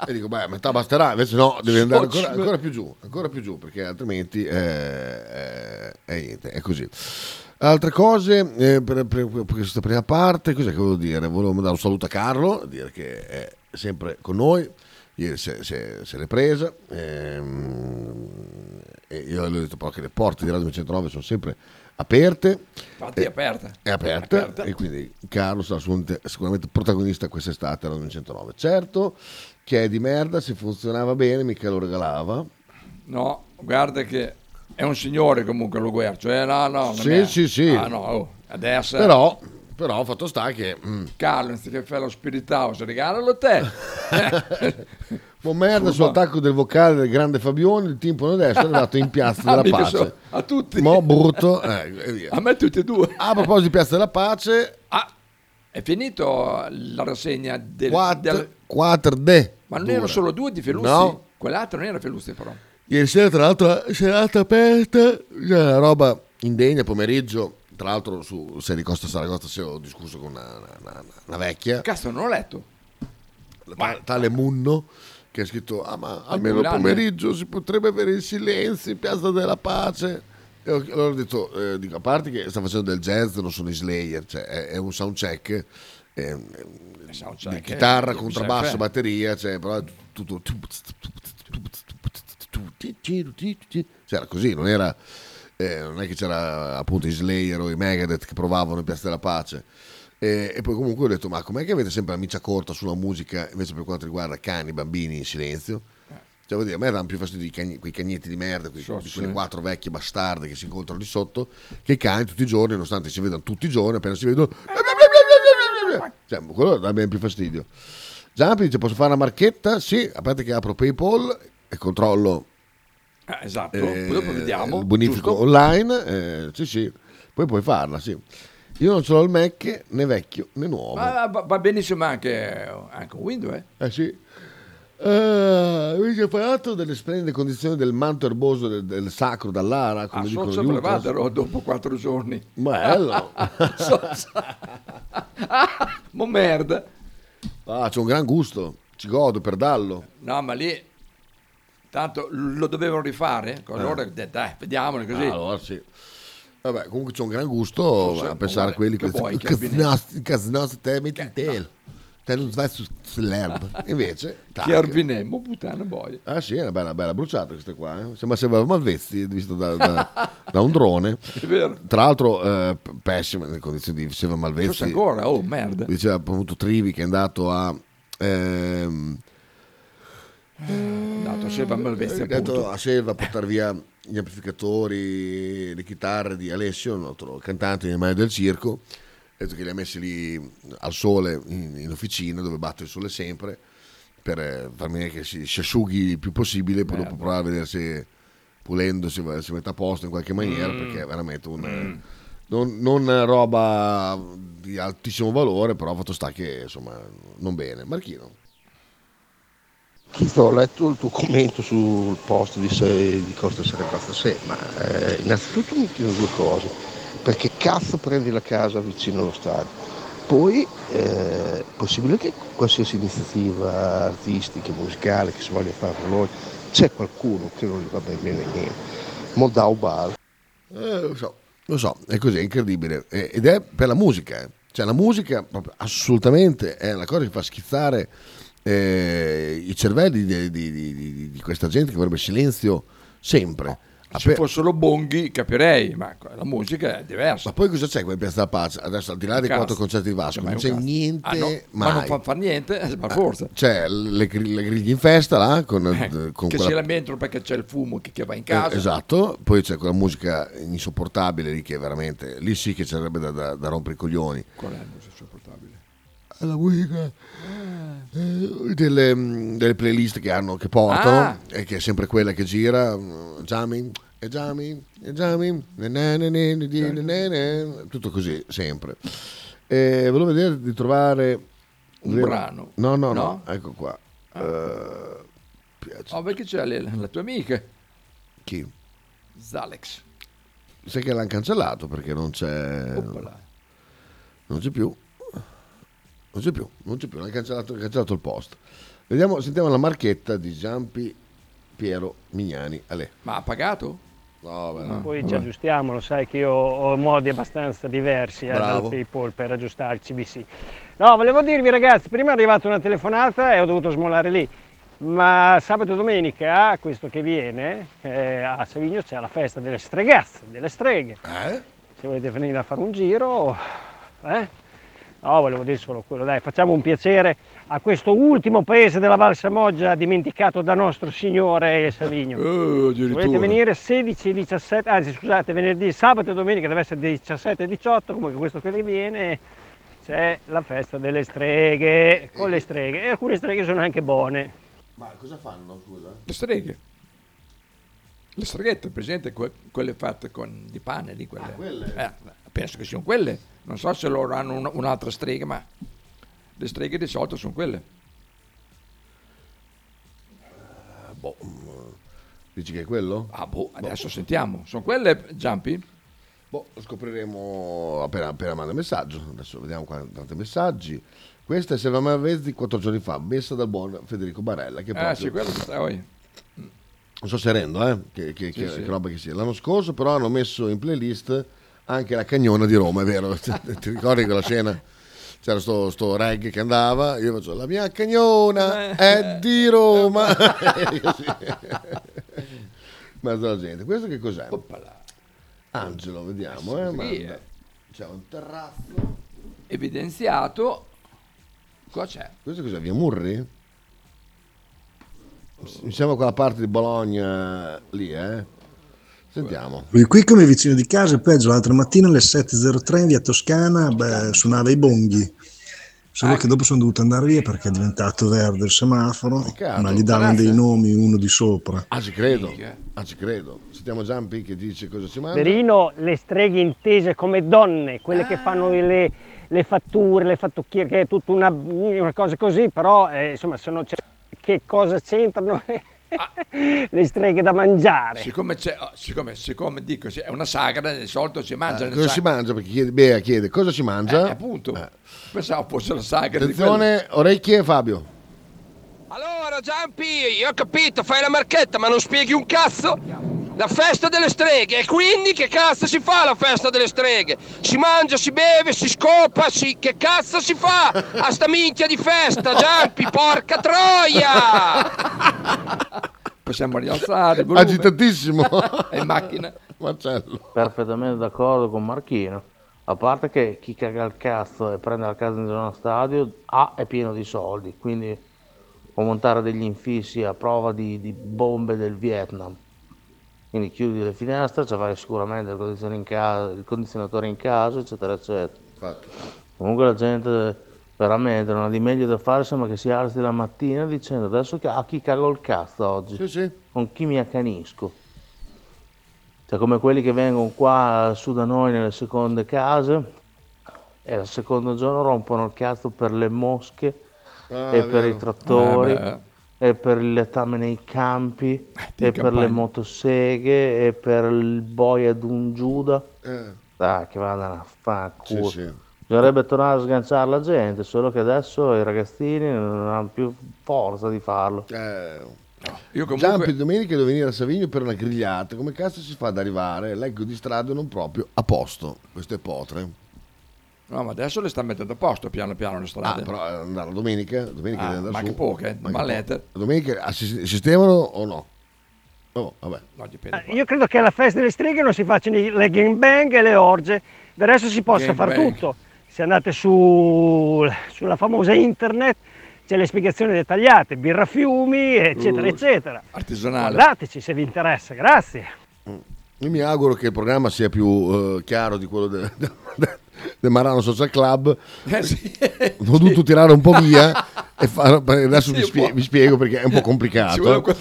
e dico, beh, a metà basterà. Invece no, devi andare ancora, ancora più giù, ancora più giù, perché altrimenti eh, eh, è, niente, è così. Altre cose, eh, per, per- per questa prima parte, cos'è che volevo dire? Volevo dare un saluto a Carlo, dire che è sempre con noi, ieri se, se- se l'è presa, ehm, e io le ho detto però che le porte di Radio 109 sono sempre aperte. Infatti è aperta. È aperta, e quindi Carlo sarà sicuramente protagonista quest'estate alla 909. Certo che è di merda, se funzionava bene mica lo regalava. No, guarda che è un signore comunque lo Guercio. Eh, no, no, Sì, sì, sì. Ah, no, oh, adesso... Però, però fatto sta che... mm, Carlo, anziché fare lo spirit house, regalalo te. Mo merda sull'attacco del vocale del grande Fabione, il timpano destro è arrivato in Piazza Ah, della Pace. a tutti. Mo brutto, eh. A me tutti e due. A proposito di Piazza della Pace, È finito la rassegna del... 4, del- 4D. Ma non dura. erano solo due di Felusti? No. Quell'altro non era Felusti però. Ieri sera, tra l'altro, serata aperta, una roba indegna, pomeriggio. Tra l'altro, su Serie Costa Saragozza si ho discusso con una, una- una vecchia, Cazzo, non l'ho letto. ta- tale Munno, che ha scritto: Ah, ma almeno il pomeriggio si potrebbe avere il silenzio in Piazza della Pace. E ho- allora ho detto: eh, dico, a parte che sta facendo del jazz, non sono i Slayer, cioè è, è un soundcheck. eh, soundcheck, di chitarra, eh, contrabbasso, batteria, cioè, però è tutto. C'era così, non era. Eh, non è che c'era appunto i Slayer o i Megadeth che provavano in Piazza della Pace. E, e poi comunque ho detto: Ma com'è che avete sempre la miccia corta sulla musica invece per quanto riguarda cani, bambini in silenzio? Cioè, vuol dire, a me danno più fastidio i cagni- quei cagnetti di merda, quei, So, di sì. quelle quattro vecchie bastarde che si incontrano di sotto, che i cani tutti i giorni, nonostante si vedano tutti i giorni, appena si vedono. Cioè, quello dà ben più fastidio. Zampi dice: Posso fare una marchetta? Sì, a parte che apro PayPal e controllo Eh, esatto, eh, poi dopo vediamo. il bonifico giusto? online. eh, sì, sì, poi puoi farla. Sì. Io non ce l'ho il Mac né vecchio né nuovo. Ma va, va benissimo anche, anche Windows, eh. Eh sì. Eh, mi hai parlato delle splendide condizioni del manto erboso del, del sacro dall'ara, come Ah, dicono sono prelevatelo dopo quattro giorni. Bello. ah, mo merda. Ah, c'è un gran gusto, ci godo per dallo. No, ma lì tanto lo dovevano rifare. Allora, Eh. dai, vediamolo così. Ah, allora sì. Vabbè, comunque c'è un gran gusto Forse, a pensare a quelli che che vuoi, che abbini- casnos te metti il tel. Te non vai su sull'erba. Invece, arbinemmo, puttana boia. Ah sì, è una bella, bella bruciata queste qua. eh. Sembra sembrava Malvezzi visto da, da- da un drone. Tra l'altro, eh, p- pessime le condizioni di Seba Malvezzi. Forse ancora, oh merda. Diceva appunto Trivi che è andato a. ehm, Dato Seba Malvezzi, è andato appunto. a Selva a portare via gli amplificatori, le chitarre di Alessio, il nostro cantante di Animali del Circo. Ha detto che li ha messi lì al sole in, in officina dove batte il sole sempre per eh, far venire che si, si asciughi il più possibile, poi dopo provare a vedere se pulendo si, si mette a posto in qualche maniera Mm. perché è veramente un. Non, non roba di altissimo valore, però fatto sta che insomma non bene. Marchino. Chizzo, ho letto il tuo commento sul post di, di Costa Sarebrazza Se, ma eh, innanzitutto mi chiedo due cose. Perché cazzo prendi la casa vicino allo stadio? Poi eh, è possibile che qualsiasi iniziativa artistica, musicale che si voglia fare da noi, c'è qualcuno che non gli va ben bene niente. Moldau Bar. Eh, lo so, lo so, è così, è incredibile. Ed è per la musica, eh. cioè la musica assolutamente è una cosa che fa schizzare eh, i cervelli di, di- di- di- questa gente che vorrebbe silenzio sempre. Se fossero bonghi capirei, ma la musica è diversa. Ma poi cosa c'è come Piazza della Pace? Adesso al di là dei Cazzo. quattro concerti di Vasco, Cioè, ma non c'è cazzo. niente Ah, no. Ma non fa far niente, eh, per forza. C'è le, le griglie in festa là con, Eh, con che quella- si lamentano perché c'è il fumo che, che va in Eh, casa. esatto, poi c'è quella musica insopportabile lì che veramente lì sì che sarebbe da, da- da rompere i coglioni. Qual è la musica insopportabile? La musica eh, delle, mm, delle playlist che hanno che portano Ah. e che è sempre quella che gira mm, jamming e jamming e jamming tutto così sempre e volevo vedere di trovare Un brano. no no no, No? ecco qua Eh, Oh, perché c'è le- la tua amica? chi? Zalex. sai che l'hanno cancellato perché non c'è Oppala. non c'è più non c'è più non c'è più hanno cancellato, cancellato il post vediamo sentiamo la marchetta di Giampi Piero Mignani Ale Ma ha pagato? no, beh, no. Poi ci aggiustiamo, lo sai che io ho modi abbastanza diversi eh, dal. PayPal per aggiustare il CBC. No, volevo dirvi ragazzi, prima è arrivata una telefonata e ho dovuto smollare lì, ma sabato e domenica, questo che viene, eh, a Savigno c'è la festa delle stregazze, delle streghe. Se volete venire a fare un giro, eh? No, volevo dire solo quello, dai, facciamo un piacere a questo ultimo paese della Val Samoggia dimenticato da nostro Signore Savigno. Se volete venire 16 e 17, anzi scusate, venerdì, sabato e domenica deve essere 17 e 18, comunque questo che viene c'è la festa delle streghe, con le streghe, e alcune streghe sono anche buone. ma cosa fanno scusa? Le streghe. Le streghette, presente que- quelle fatte con di pane di quelle. quelle? Eh, penso che siano quelle. Non so se loro hanno un- un'altra strega, ma le streghe di solito sono quelle. boh dici che è quello? Ah, boh, adesso sentiamo. Sono quelle, Giampi? Boh, lo scopriremo appena, appena manda il messaggio. Adesso vediamo qua tanti messaggi. Questa è Selva Malvezzi quattro giorni fa, messa dal buon Federico Barella. Che Eh proprio- sì, quello sta poi. Non so se rendo, eh, che, che- Sì, che- sì. che roba che sia. L'anno scorso però hanno messo in playlist anche la cagnona di Roma, è vero? Ti ricordi quella scena? C'era sto, sto reggae che andava, io faccio la mia cagnona è di Roma. Mezzo alla gente. Questo che cos'è? Angelo, vediamo. Eh, eh. C'è un terrazzo. Evidenziato. Qua c'è. Questo cos'è? Via Murri? Mi sembra quella parte di Bologna lì, eh? Sentiamo. Lui qui come vicino di casa è peggio, l'altra mattina alle 7.03 in via Toscana beh, suonava i bonghi, solo che dopo sono dovuto andare via perché è diventato verde il semaforo, Peccato. ma gli davano dei nomi uno di sopra. Ah, ci credo. Ah, ci credo. Sentiamo Giampi che dice cosa si mangia. Verino, le streghe intese come donne, quelle che fanno le, le fatture, le fattucchiere, che è tutta una, una cosa così, però eh, insomma sono, c'è- che cosa c'entrano le streghe da mangiare? Siccome, c'è, oh, siccome, siccome dico, è una sagra, di solito si mangia. Eh, nel cosa sa- si mangia? Perché chiede, Bea chiede cosa si mangia. Eh, appunto. Pensavo fosse la sagra di Attenzione, orecchie Fabio. Allora Giampi, io ho capito, fai la marchetta ma non spieghi un cazzo. La festa delle streghe. E quindi che cazzo si fa la festa delle streghe? Si mangia, si beve, si scopa, si... Che cazzo si fa a sta minchia di festa, Giampi? Porca troia! Possiamo rialzare il volume. Agitatissimo. È in macchina. Marcello. Perfettamente d'accordo con Marchino. A parte che chi caga il cazzo e prende la casa in zona stadio A è pieno di soldi, quindi può montare degli infissi a prova di, di bombe del Vietnam. Quindi chiudi le finestre, ci avrai sicuramente il, condizionatore in casa, il condizionatore in casa, eccetera, eccetera. Comunque la gente veramente non ha di meglio da fare, sembra che si alzi la mattina dicendo adesso a chi cago il cazzo oggi? Con chi mi accanisco? Cioè come quelli che vengono qua su da noi nelle seconde case e al secondo giorno rompono il cazzo per le mosche Ah, e per vero. i trattori Eh. E per il letame nei campi in e per le motoseghe e per il boia d'un Giuda. Eh. Dai, che vadano a fanculo. Sì, sì. Bisognerebbe tornare a sganciare la gente, solo che adesso i ragazzini non hanno più forza di farlo. Eh, Io comunque- Giampi domenica devo venire a Savigno per una grigliata. Come cazzo si fa ad arrivare? Leggo di strada non proprio a posto. Questo è potre. No, ma adesso le sta mettendo a posto piano piano le Ah, strade. però eh, andare la domenica, domenica Ah, devi andare ma su. che poche, Ma mallette. Domenica ah, si- sistemano o no? Oh, vabbè. No, dipende. Io credo che alla festa delle streghe non si facciano i- le gangbang e le orge, del resto si possa fare Gangbang. tutto. Se andate su, sulla famosa internet c'è le spiegazioni dettagliate, birra fiumi, eccetera, Uh, eccetera. Artigianale. Guardateci se vi interessa, grazie. Io mi auguro che il programma sia più eh, chiaro di quello del, del Marano Social Club. Eh, sì. Ho dovuto tirare un po' via e fare- adesso Sì, vi, spie- vi spiego perché è un po' Ci complicato. que-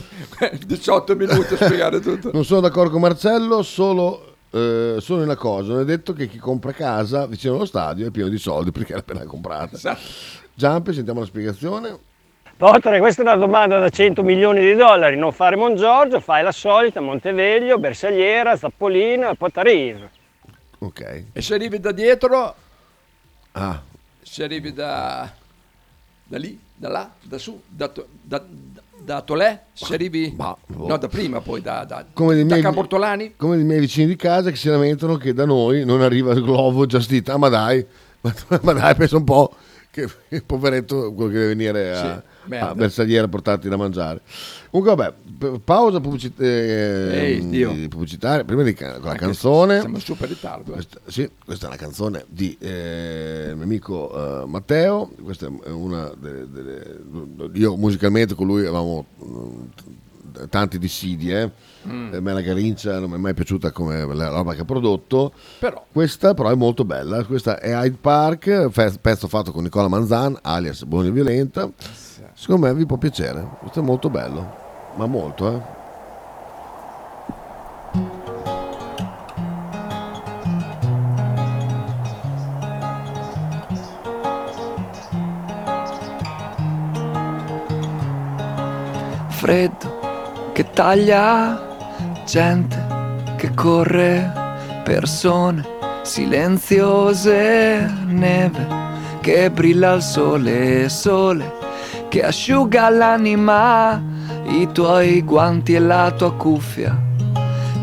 18 minuti a spiegare tutto. Non sono d'accordo con Marcello, solo, eh, solo una cosa. Non è detto che chi compra casa vicino allo stadio è pieno di soldi perché l'ha appena comprata. Esatto. Giampi, sentiamo la spiegazione. Potre, questa è una domanda da 100 milioni di dollari, non fare Mongiorgio, fai la solita, Monteveglio, Bersagliera, Zappolino e Potariso. Ok. E se arrivi da dietro, Ah, se arrivi da, da lì, da là, da su, da, da, da Tolè, se arrivi... No, da prima poi, da, da, come da miei, Camportolani. come i miei vicini di casa che si lamentano che da noi non arriva il globo già stita. Ah, ma dai, ma, ma dai, pensa un po' che, che poveretto quello che deve venire a, Sì, merda. a Bersagliera a portarti da mangiare. Comunque, vabbè, pausa pubblicit- eh, pubblicitaria. Prima di ca- con la canzone. Siamo super in ritardo. eh. Questa, sì, questa è una canzone di eh, il mio amico eh, Matteo. Questa è una delle, delle- Io musicalmente con lui avevamo mm, tanti dissidi. Eh. Mm. A me la Garincia non mi è mai piaciuta come la roba che ha prodotto. Però. Questa però è molto bella. Questa è Hyde Park, pezzo fatto con Nicola Manzan, alias Buoni e Violenta. Secondo me vi può piacere. Questo è molto bello. Ma molto, eh. freddo che taglia, gente che corre, persone silenziose, neve che brilla al sole, sole che asciuga l'anima, i tuoi guanti e la tua cuffia.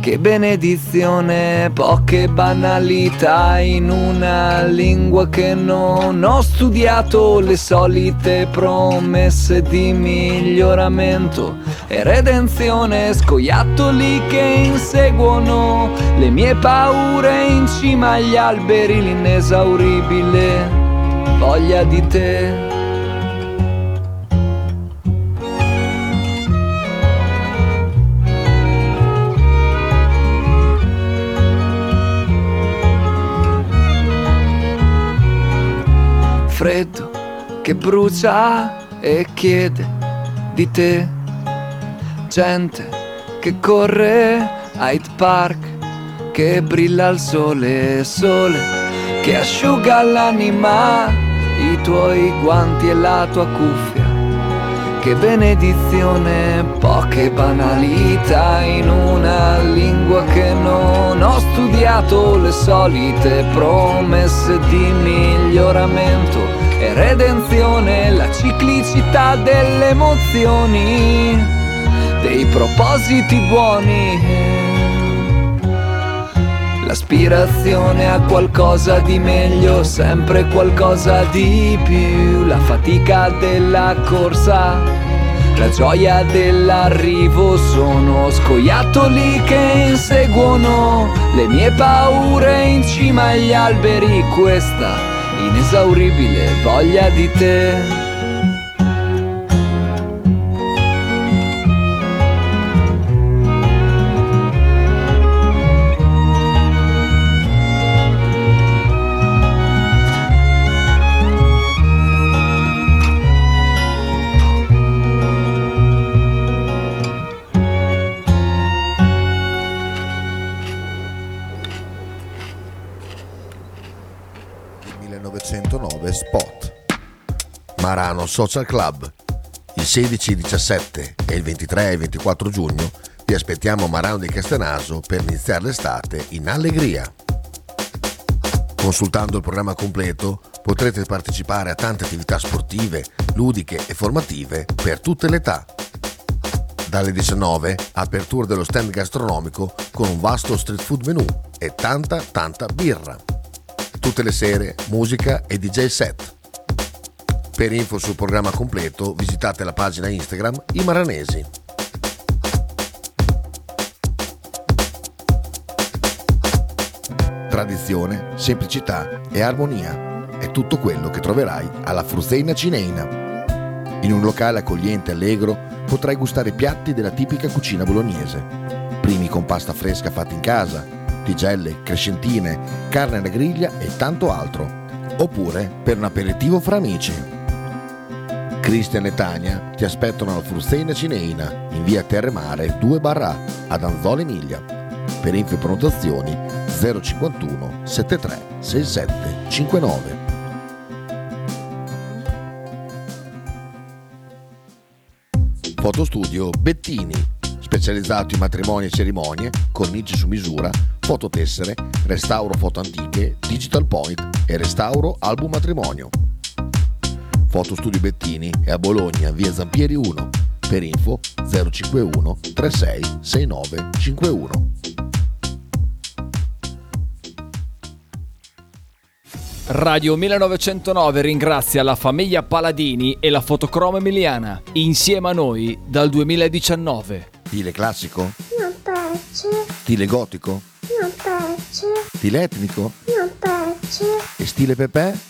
Che benedizione, poche banalità in una lingua che non ho studiato, le solite promesse di miglioramento e redenzione, scoiattoli che inseguono le mie paure in cima agli alberi, l'inesauribile voglia di te. Freddo che brucia e chiede di te. Gente che corre Hyde Park, che brilla al sole, sole che asciuga l'anima, i tuoi guanti e la tua cuffia. Che benedizione, poche banalità in una lingua che non ho studiato, le solite promesse di miglioramento e redenzione, la ciclicità delle emozioni, dei propositi buoni. L'aspirazione a qualcosa di meglio, sempre qualcosa di più. La fatica della corsa, la gioia dell'arrivo. Sono scoiattoli che inseguono le mie paure in cima agli alberi. Questa inesauribile voglia di te. Social Club. Il 16, 17 e il 23 e 24 giugno vi aspettiamo a Marano di Castenaso per iniziare l'estate in allegria. Consultando il programma completo potrete partecipare a tante attività sportive, ludiche e formative per tutte le età. Dalle 19 apertura dello stand gastronomico con un vasto street food menu e tanta tanta birra. Tutte le sere musica e DJ set. Per info sul programma completo visitate la pagina Instagram I Maranesi. Tradizione, semplicità e armonia è tutto quello che troverai alla Fruzeina Cineina. In un locale accogliente e allegro potrai gustare piatti della tipica cucina bolognese. Primi con pasta fresca fatta in casa, tigelle, crescentine, carne alla griglia e tanto altro. Oppure per un aperitivo fra amici. Cristian e Tania ti aspettano alla Fruzeina Cineina in via Terremare 2 barra ad Anzola Emilia. Per info e prenotazioni 051 73 67 59. Fotostudio Bettini, specializzato in matrimoni e cerimonie, cornici su misura, fototessere, restauro foto antiche, digital point e restauro album matrimonio. Fotostudio Bettini è a Bologna, via Zampieri 1. Per info 051 36 69 51. Radio 1909 ringrazia la famiglia Paladini e la fotocromo emiliana, insieme a noi dal 2019. Stile classico? Non piace, Stile gotico? non piace, Stile etnico? non piace. E stile Pepe?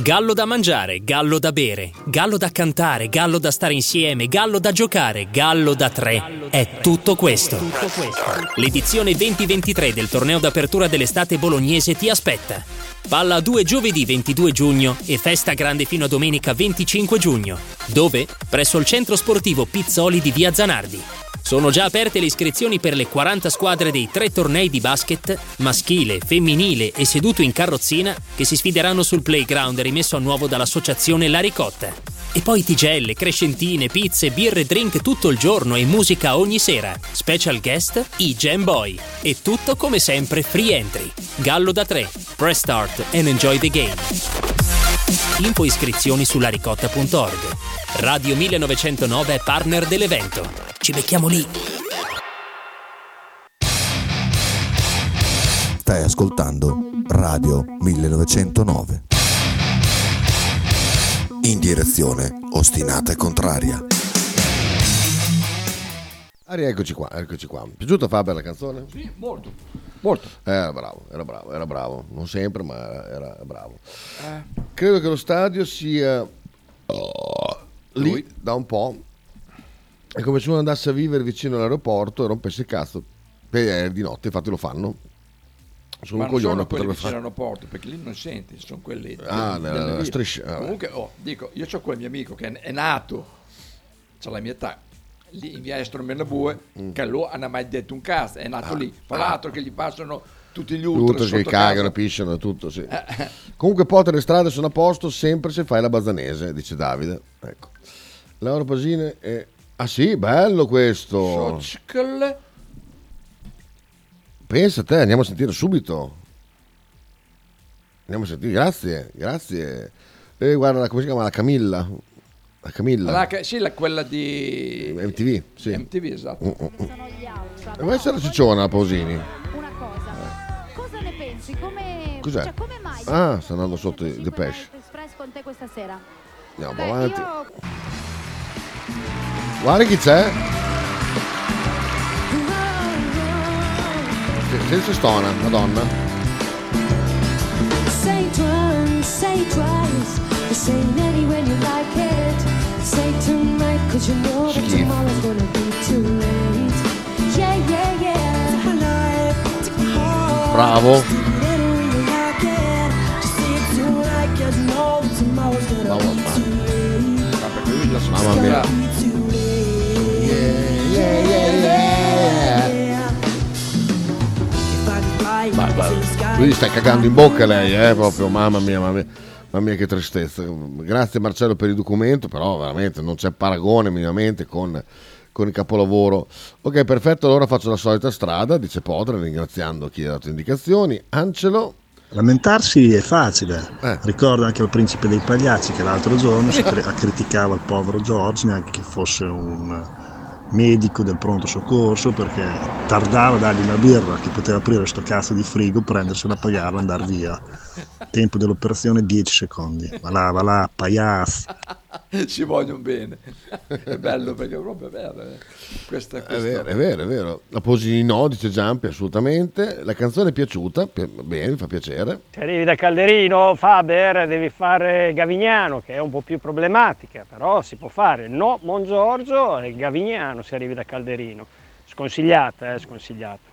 Gallo da mangiare, gallo da bere, gallo da cantare, gallo da stare insieme, gallo da giocare, gallo da tre. È tutto questo. L'edizione 2023 del torneo d'apertura dell'estate bolognese ti aspetta. Palla a due giovedì 22 giugno e festa grande fino a domenica 25 giugno. Dove? Presso il centro sportivo Pizzoli di Via Zanardi. Sono già aperte le iscrizioni per le 40 squadre dei tre tornei di basket, maschile, femminile e seduto in carrozzina, che si sfideranno sul playground rimesso a nuovo dall'associazione La Ricotta. E poi tigelle, crescentine, pizze, birre, drink tutto il giorno e musica ogni sera. Special guest, i Jam Boy. E tutto come sempre free entry. Gallo da 3. Press start and enjoy the game. Info iscrizioni su laricotta.org. Radio 1909 è partner dell'evento. Ci becchiamo lì. Stai ascoltando Radio 1909. In direzione ostinata e contraria. Ari, eccoci qua, eccoci qua. Piaciuta Faber la canzone? Sì, molto. Molto. Eh, Era bravo, era bravo, era bravo. Non sempre, ma era, era bravo. Eh. Credo che lo stadio sia oh, lì Lui. da un po'. È come se uno andasse a vivere vicino all'aeroporto e rompesse il cazzo. Beh, è di notte, infatti lo fanno. Sono Ma un non coglione, potrebbe fare. all'aeroporto, perché lì non senti, sono quelli... Ah, delle vie. striscia, ah. Comunque, oh, dico, io ho quel mio amico che è, nato, c'ha la mia età, lì in via Estro Menabue, che lui non ha mai detto un cazzo, è nato Mm. Ah, lì. Fra ah. l'altro che gli passano tutti gli ultra Tutto che cagano, pisciano tutto, sì. Eh. Comunque Potter le strade sono a posto sempre se fai la bazzanese, dice Davide. Ecco. Laura Pasine è... Ah sì, bello questo. Social. Pensa a te, andiamo a sentire subito. Andiamo a sentire, grazie, grazie. E guarda, come si chiama? La Camilla. La Camilla. La sì, la- quella di MTV, sì. MTV, esatto. Mm, mm, mm. Deve essere la cicciona la Pausini. Una cosa, cosa ne pensi? Come, Cos'è? cioè, come mai? Ah, sta andando sotto i Depeche. Con te questa sera? Andiamo Beh, avanti. io Guarda chi c'è. Se- Senza stona, madonna. Say it once, say it twice. The same anywhere you like it. Say tonight, cause you know that tomorrow's gonna be too late. Yeah, yeah, yeah. Bravo. Any. Mamma mia. Yeah, yeah, yeah. Ma- ma- lui stai cagando in bocca lei, eh, proprio, mamma mia, mamma mia, mamma mia che tristezza. Grazie Marcello per il documento, però veramente non c'è paragone minimamente con, con il capolavoro. Ok, perfetto, allora faccio la solita strada, dice Podre, ringraziando chi ha dato indicazioni. Ancelo, Lamentarsi è facile. Eh. Ricordo anche il principe dei pagliacci che l'altro giorno si cri- criticava il povero George, neanche che fosse un medico del pronto soccorso, perché tardava a dargli una birra che poteva aprire sto cazzo di frigo, prendersela, pagarla e andare via. Tempo dell'operazione 10 secondi. Va là, va là, pagliazzo. Ci vogliono bene. È bello perché è proprio vero. eh. Questa, è questa- vero, è vero, è vero. La Posini no, dice Giampi, assolutamente. La canzone è piaciuta, pi- bene, mi fa piacere. Se arrivi da Calderino, Faber, devi fare Gavignano, che è un po' più problematica, però si può fare. No, Mongiorgio e Gavignano se arrivi da Calderino. Sconsigliata, eh, sconsigliata.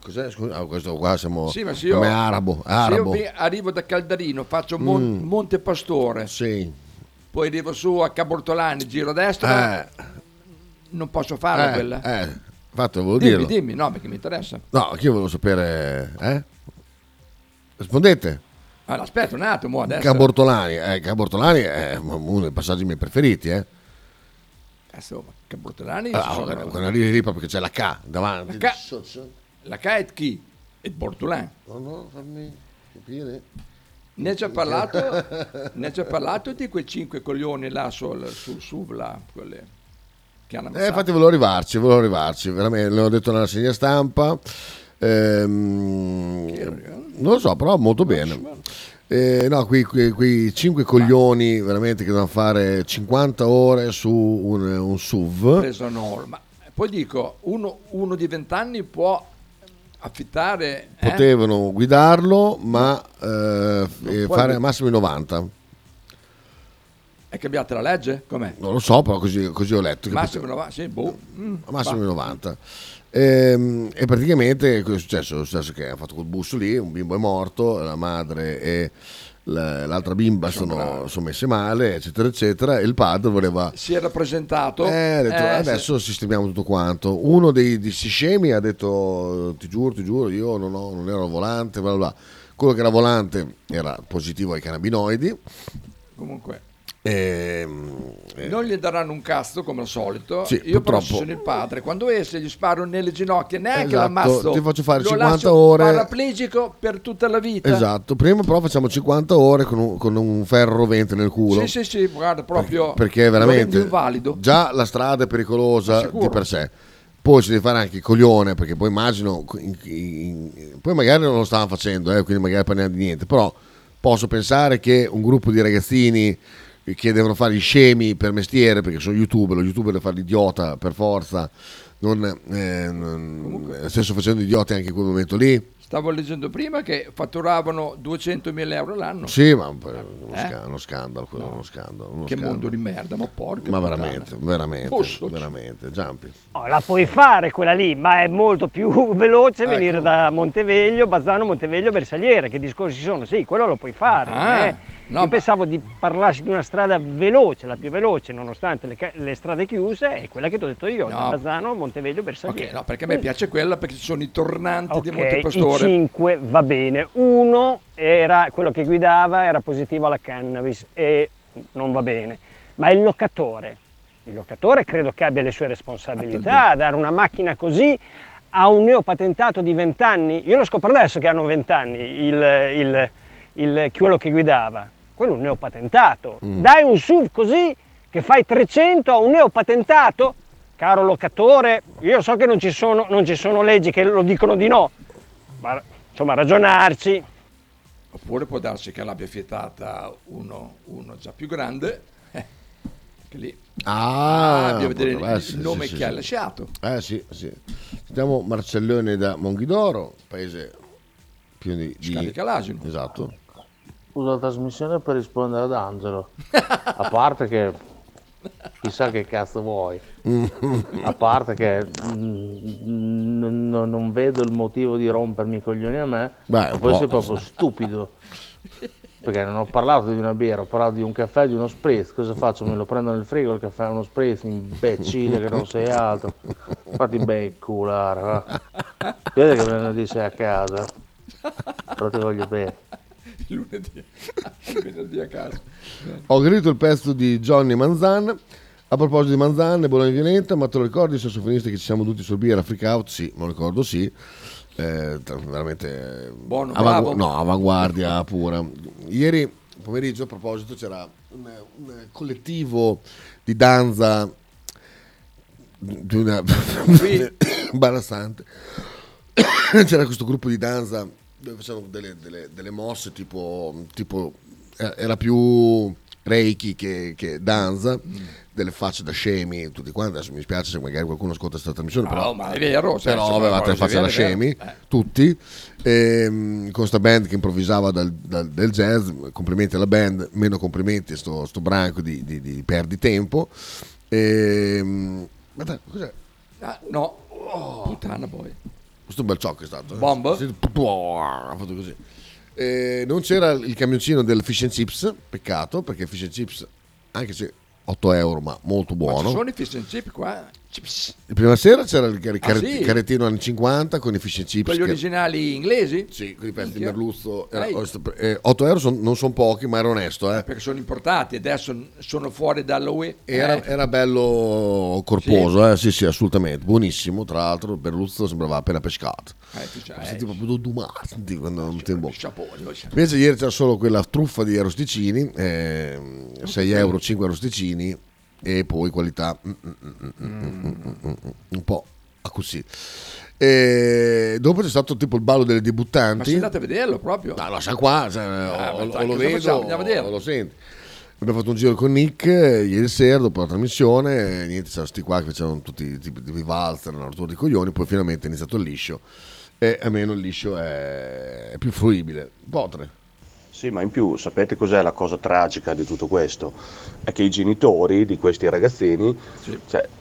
Cos'è? Scusa, ah, questo qua siamo Sì, ma se io, come arabo. se io arabo. arrivo da Caldarino, faccio Mon- Mm. Monte Pastore, poi arrivo su a Cabortolani, giro a destra, Eh. non posso farla Eh, quella. eh, infatti volevo dimmi, dirlo. dimmi, no, perché mi interessa. No, io volevo sapere, eh? Rispondete. Allora, aspetta un attimo adesso. Cabortolani, eh, Cabortolani è uno dei passaggi miei preferiti, eh? Adesso, Cabortolani Ah, ci sono- quando, arrivi lì proprio che c'è la K davanti. La K, la chi? È Bortolani. No, no, fammi capire. Ne hai già parlato, ne hai già parlato di quei cinque coglioni là sul, sul SUV là, quelle che hanno Eh, infatti volevo arrivarci, volevo arrivarci, veramente, l'ho detto nella segna stampa. Ehm, non lo so, però molto bene. Eh, no, qui, qui, qui cinque coglioni veramente che devono fare 50 ore su un, un SUV. preso norma. Poi dico, uno, uno di vent'anni può affittare... eh? Potevano guidarlo, ma eh, puoi fare gui- al massimo i 90. È cambiata la legge? Com'è? Non lo so, però così, così ho letto. Massimo poteva- 90, sì, boh. Mm, massimo va. i 90. Ehm, E, praticamente cosa è successo? È successo che ha fatto quel bus lì, un bimbo è morto, la madre e la- l'altra bimba sono, sono messe male, eccetera, eccetera, e il padre voleva... Si era presentato. Eh, detto, eh, adesso sistemiamo tutto quanto. Uno dei, sti scemi ha detto: Ti giuro, ti giuro, io non, ho- non ero volante. Bla. bla. Quello che era volante era positivo ai cannabinoidi. Comunque, Ehm, eh, non gli daranno un cazzo come al solito. Sì, Io però purtroppo. sono il padre. Quando esce gli sparo nelle ginocchia, neanche Esatto, l'ammazzo. ti faccio fare Lo 50 lascio ore. Paraplegico per tutta la vita. Esatto, prima però facciamo 50 ore con un, con un ferro rovente nel culo. Sì, sì, sì, guarda, proprio. perché lo veramente invalido. già la strada è pericolosa Sicuro. di per sé. Poi si deve fare anche il coglione, perché poi immagino, in- in- poi magari non lo stavano facendo, eh, quindi magari di niente, però posso pensare che un gruppo di ragazzini che devono fare i scemi per mestiere, perché sono youtuber, lo youtuber deve fare l'idiota per forza, non, eh, non- stesso facendo idioti anche in quel momento lì. Stavo leggendo prima che fatturavano 200.000 euro l'anno. Sì, ma po' uno, Eh? sca- uno scandalo, quello, uno scandalo. uno Che scandalo. mondo di merda, ma porca Ma puttana. veramente, veramente, Posso- veramente, Giampi. No, la puoi fare quella lì, ma è molto più veloce Ecco. venire da Monteveglio, Bazzano, Monteveglio, Bersagliere. Che discorsi sono? Sì, quello lo puoi fare. Ah, eh. No, Io pensavo di parlarsi di una strada veloce, la più veloce, nonostante le, ca- le strade chiuse, è quella che ti ho detto io, da No. Bazzano, Monteveglio, Bersagliere. Ok, no, perché a me piace quella perché ci sono i tornanti di Ok, Montepastore. I 5 va bene. Uno era quello che guidava, era positivo alla cannabis e non va bene. Ma il locatore, il locatore credo che abbia le sue responsabilità, dare una macchina così a un neopatentato di 20 anni. Io lo scopro adesso che hanno 20 anni il, il- il- quello che guidava. Quello è un neopatentato. Mm. Dai un SUV così che fai 300 a un neopatentato? Caro locatore, io so che non ci sono, non ci sono leggi che lo dicono di no, ma insomma ragionarci. Oppure può darsi che l'abbia fietata uno, uno già più grande. eh, che lì Ah, bisogna vedere il, essere, il nome sì, che sì, ha sì. lasciato. Eh sì, sì. Sentiamo Marcellone da Monghidoro, paese pieno di... di... Scarica l'asino. Esatto. Uso la trasmissione per rispondere ad Angelo. A parte che chissà che cazzo vuoi. A parte che mm, n- n- non vedo il motivo di rompermi i coglioni a me. Beh, poi po'. sei proprio stupido. Perché non ho parlato di una birra, ho parlato di un caffè, di uno spritz. Cosa faccio? Me lo prendo nel frigo il caffè, uno spritz, imbecille che non sei altro. Fatti bei culare, va. Vedi che venerdì sei a casa. Però ti voglio bene. Lunedì, venerdì a casa. Ho gradito il pezzo di Johnny Manzan. A proposito di Manzan e Bologna Violenta, ma te lo ricordi il sassofonista che ci siamo dovuti sorbire a Freak Out? Sì, me lo ricordo, sì. Eh, veramente Buono, bravo. no, avanguardia pura. Ieri pomeriggio a proposito c'era un, un collettivo di danza di una imbarazzante. c'era questo gruppo di danza dove facevano delle, delle- delle mosse tipo, tipo eh, era più reiki che, che danza delle facce da scemi tutti quanti adesso mi spiace se magari qualcuno ascolta questa trasmissione No, però, ma è vero, cioè, però avevate le facce da scemi. Eh. tutti ehm, con sta band che improvvisava dal, dal- del jazz complimenti alla band meno complimenti a sto, sto branco di, di, di perdi tempo ehm, ma dai, cos'è? Ah, no, puttana poi. Questo è un bel ciocco è stato. eh. Bomba? Sì, Ha fatto così. Eh, non c'era il camioncino del fish and chips, peccato, perché fish and chips, anche se 8 euro, ma molto Ma ci buono. sono i fish and chip qua? Prima sera c'era il car- Ah, sì? carrettino anni 50 con i fish and chips. Quelli che- originali inglesi? Sì, con i pezzi di merluzzo. Eh, 8 euro son- non sono pochi, ma era onesto. Eh. Perché sono importati, adesso sono fuori dalla UE. Era, Eh, era bello corposo, eh? sì sì assolutamente, buonissimo, tra l'altro il Berluzzo sembrava appena pescato, Eh, c'hai- senti proprio dumato quando non ti bocca. Invece ieri c'era solo quella truffa di arrosticini, ehm, 6 euro 5 arrosticini e poi qualità un po' così. E dopo c'è stato tipo il ballo delle debuttanti. Ma sei andato a vederlo proprio? No, lascia qua, cioè, ah, o, lo vedo o, o lo senti. Abbiamo fatto un giro con Nick eh, ieri sera dopo la trasmissione, niente, c'erano sti qua che facevano tutti i tipi di valzer, una rottura di coglioni, poi finalmente è iniziato il liscio e almeno il liscio è, è più fruibile. Potre. Sì, ma in più sapete cos'è la cosa tragica di tutto questo? È che i genitori di questi ragazzini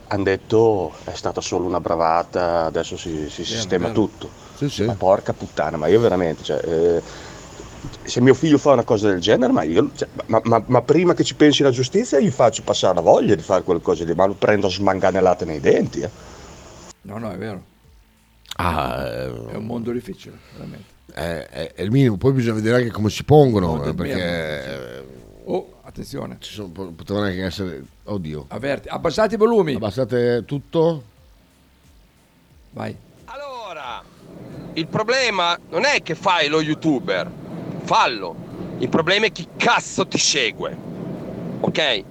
hanno detto è stata solo una bravata, adesso si, si sistema vero. tutto. Ma porca puttana, ma io veramente, cioè, eh, se mio figlio fa una cosa del genere, ma, io, cioè, ma, ma- ma prima che ci pensi la giustizia gli faccio passare la voglia di fare qualcosa di ma lo prendo a smanganellate nei denti. eh. No, no, è vero. Ah, È un mondo difficile, veramente. È, è- è il minimo, poi bisogna vedere anche come si pongono, Mondo eh, perché Oh, attenzione. ci sono- potevano anche essere... Oddio. Avverti, abbassate i volumi. Abbassate tutto? Vai. Il problema non è che fai lo youtuber, fallo. Il problema è chi cazzo ti segue. Ok?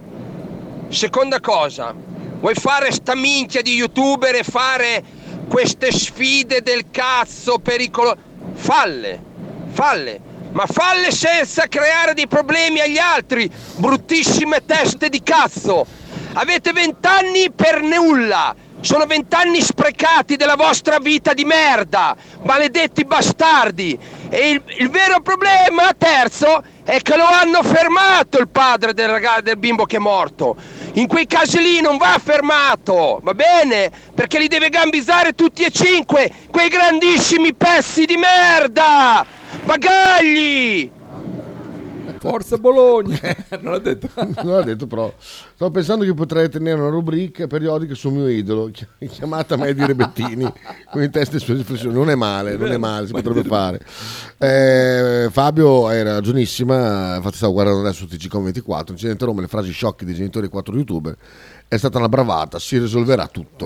Seconda cosa, vuoi fare sta minchia di youtuber e fare queste sfide del cazzo pericolo? Falle, falle, ma falle senza creare dei problemi agli altri, bruttissime teste di cazzo. Avete vent'anni per nulla, Sono vent'anni sprecati della vostra vita di merda, maledetti bastardi. E il, il vero problema, terzo, è che lo hanno fermato il padre del, ragazzo, del bimbo che è morto. In quei casi lì non va fermato, va bene? Perché li deve gambizzare tutti e cinque, quei grandissimi pezzi di merda! Bagagli! Forza Bologna! non l'ha detto. non l'ha detto però. Stavo pensando che potrei tenere una rubrica periodica sul mio idolo, chi- chiamata Medi Rebettini, con in testa e sue espressioni. Non è male, non è male, si potrebbe fare. Eh, Fabio hai ragionissima, infatti stavo guardando adesso TGCOM 24, incidente Roma, le frasi sciocche dei genitori di quattro youtuber. È stata una bravata, si risolverà tutto.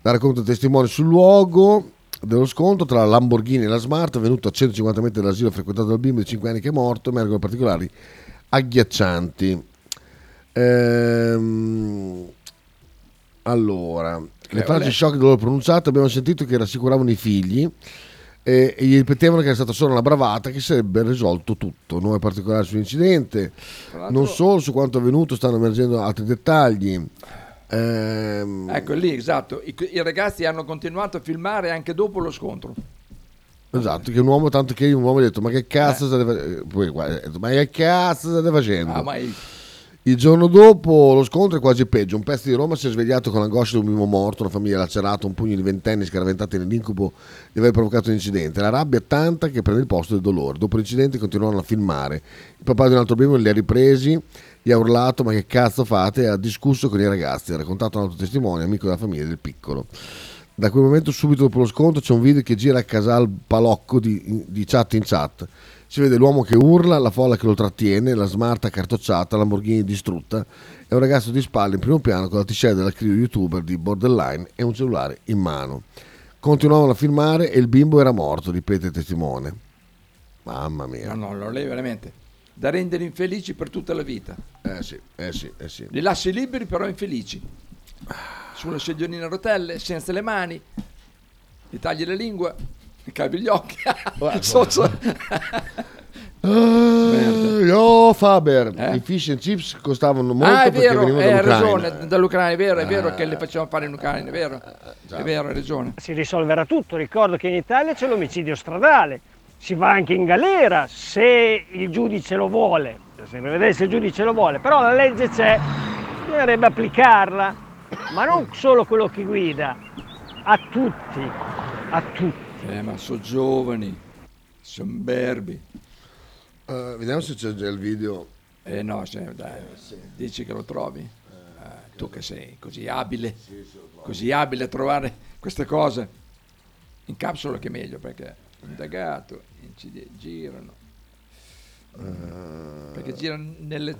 Da racconto testimoni sul luogo dello scontro tra la Lamborghini e la Smart, venuto a 150 metri dall'asilo frequentato dal bimbo di 5 anni che è morto, emergono particolari agghiaccianti. Ehm, allora, le frasi shock del loro pronunciate abbiamo sentito che rassicuravano i figli e, e gli ripetevano che era stata solo una bravata che sarebbe risolto tutto. Nuove particolari sull'incidente, non solo su quanto avvenuto, stanno emergendo altri dettagli. Ehm, Ecco lì, esatto. I, I ragazzi hanno continuato a filmare anche dopo lo scontro. Esatto, che un uomo, tanto che un uomo ha detto ma che cazzo state facendo? Poi, detto, ma che cazzo state facendo? Ah, ma i- Il giorno dopo lo scontro è quasi peggio. Un pezzo di Roma si è svegliato con l'angoscia di un bimbo morto, una famiglia lacerata, un pugno di ventenni scaraventati nell'incubo di aver provocato un incidente. La rabbia è tanta che prende il posto del dolore. Dopo l'incidente continuano a filmare. Il papà di un altro bimbo li ha ripresi, gli ha urlato ma che cazzo fate? E ha discusso con i ragazzi, ha raccontato un altro testimone, amico della famiglia del piccolo. Da quel momento, subito dopo lo scontro, c'è un video che gira a Casal Palocco di, di chat in chat. Si vede l'uomo che urla, la folla che lo trattiene, la smart accartocciata, la Lamborghini distrutta e un ragazzo di spalle in primo piano con la t-shirt della crew youtuber di Borderline e un cellulare in mano. Continuavano a filmare e il bimbo era morto, ripete il testimone. Mamma mia. No, no, no, lei veramente. Da rendere infelici per tutta la vita. Eh sì, eh sì, eh sì. Li lasci liberi però infelici. Sulla sedionina a rotelle, senza le mani, gli tagli la lingua, gli cavi gli occhi. So- so- Ah, Yo Faber, i fish and chips costavano molto ah, è perché vero, venivano hai dall'Ucraina. ragione, dall'Ucraina, è vero, è vero Ah. che le facevano fare in Ucraina, è vero, è vero, hai ragione. Si risolverà tutto, ricordo che in Italia c'è l'omicidio stradale, si va anche in galera se il giudice lo vuole, se vedere se il giudice lo vuole, però la legge c'è, bisognerebbe applicarla, ma non solo quello che guida, a tutti, a tutti. Eh, ma sono giovani, sono berbi. Eh, vediamo se c'è già il video. Eh no, se- dai, dici che lo trovi? Eh, tu che sei così abile, così abile a trovare queste cose. In capsula che è meglio perché indagato, girano. Perché girano nelle...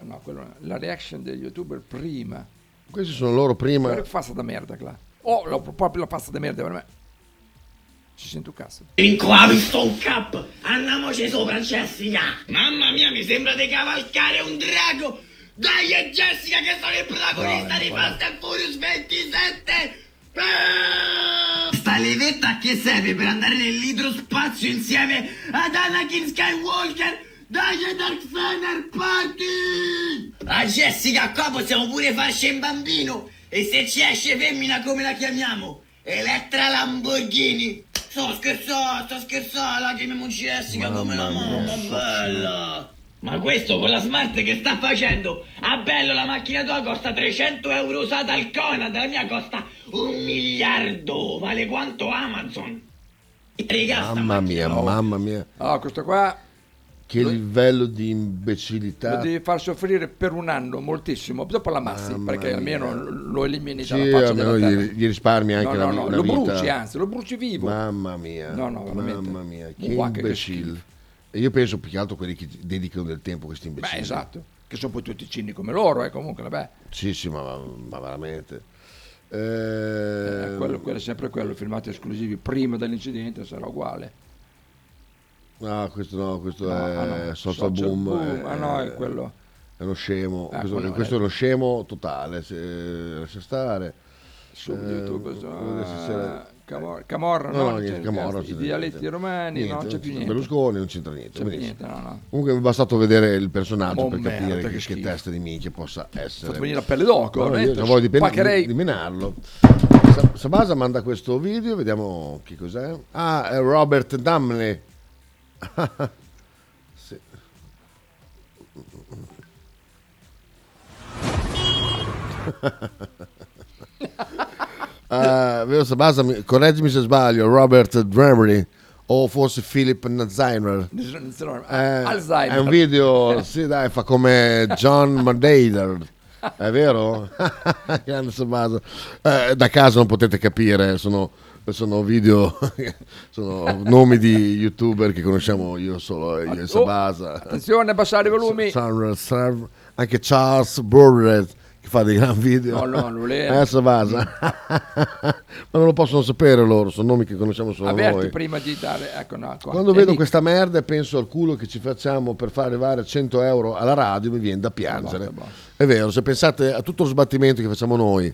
No, quello, la reaction degli youtuber prima. Questi sono loro prima. Guarda che pasta da merda qua. Oh, la- proprio la pasta da merda per me. Ci sento cazzo. Vinco ha visto un cap! Andiamoci sopra, Jessica! Mamma mia, mi sembra di cavalcare un drago! Dai, è Jessica che sono il protagonista No, di. Fast and Furious 27! Sta levetta a che serve per andare nell'idrospazio insieme ad Anakin Skywalker? Dai, Dark Fener Party! Ah, Jessica, qua possiamo pure farci un bambino! E se ci esce femmina, come la chiamiamo? Elettra Lamborghini! Sto scherzando, sto scherzando, la chiamiamo Jessica come la mamma, bella! Ma questo con la smart che sta facendo? Ah bello, la macchina tua costa 300 euro usata al Conad, la mia costa un miliardo, vale quanto Amazon. Sta Mamma mia, mamma mia. Ah, questo qua Che livello di imbecillità. lo devi far soffrire per un anno moltissimo, dopo l'ammazzi, Mamma perché mia. almeno lo elimini Sì, dalla faccia della terra. gli, gli risparmi anche no, la, no, no, la lo vita. bruci anzi, lo bruci vivo. Mamma mia. No, no, veramente. Mamma mia, che imbecille. E io penso più che altro a quelli che dedicano del tempo a questi Beh, imbecilli. esatto, che sono poi tutti cini come loro, eh, comunque, vabbè. Sì, sì, ma, ma veramente. Eh, Eh, quello, quello è sempre quello, filmati esclusivi prima dell'incidente sarà uguale. Ah, questo no, questo No, è ah, no, social, boom. boom, è- ah, no, è quello. È uno scemo. Ah, questo, questo è- uno scemo totale. Se, lascia stare. Su Eh, YouTube, adesso c'era- Camorra, Camorra No, no, no, non niente, Camorra non i dialetti romani, Niente, no, non c'è più niente. Berlusconi non c'entra niente. C'è niente, no, no. Comunque è bastato vedere il personaggio Oh, per capire che che, testa di minchia possa essere. Fatto venire la pelle d'oco, No, io veramente. ho voglia di, pen- di, menarlo. Sa- Sabasa manda questo video, vediamo che cos'è. Ah, è Robert Dumley. Sì. Sabasa, mi- correggimi se sbaglio, Robert Dremery o forse Philip Naziner. Eh, Alzheimer. È un video, sì dai, fa come John Madeira. È vero? Eh, da casa non potete capire, sono, sono video, sono nomi di youtuber che conosciamo io solo, io e Oh, Sabasa. attenzione, abbassare i volumi. Anche Charles Burred che fa dei gran video. No, no, non è- Eh, Sabasa. Ma non lo possono sapere loro, sono nomi che conosciamo solo Avverti noi. prima di dare, ecco, no, qua. Quando E vedo lì- questa merda e penso al culo che ci facciamo per far arrivare a 100 euro alla radio, mi viene da piangere. È vero, se pensate a tutto lo sbattimento che facciamo noi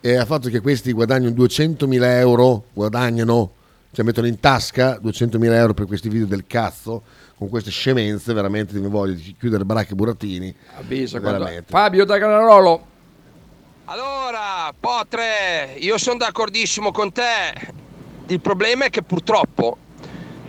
e al fatto che questi guadagnano 200.000 euro, guadagnano, cioè mettono in tasca 200.000 euro per questi video del cazzo, con queste scemenze, veramente mi voglio di chiudere baracche e burattini. Veramente. Fabio da Granarolo. Allora, Potre, io sono d'accordissimo con te. Il problema è che purtroppo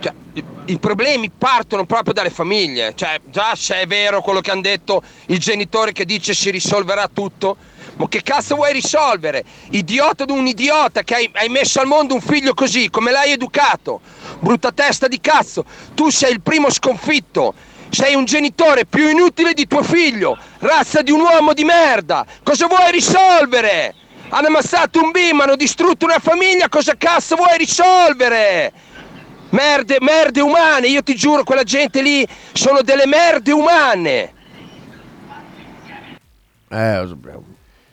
cioè, i, i problemi partono proprio dalle famiglie. Cioè, già se è vero quello che hanno detto il genitore che dice si risolverà tutto, ma che cazzo vuoi risolvere? Idiota di un idiota che hai, hai messo al mondo un figlio così, come l'hai educato? Brutta testa di cazzo, tu sei il primo sconfitto. Sei un genitore più inutile di tuo figlio, razza di un uomo di merda. Cosa vuoi risolvere? Hanno ammazzato un bimbo, hanno distrutto una famiglia, cosa cazzo vuoi risolvere? Merde, merde umane, io ti giuro, quella gente lì sono delle merde umane. Eh.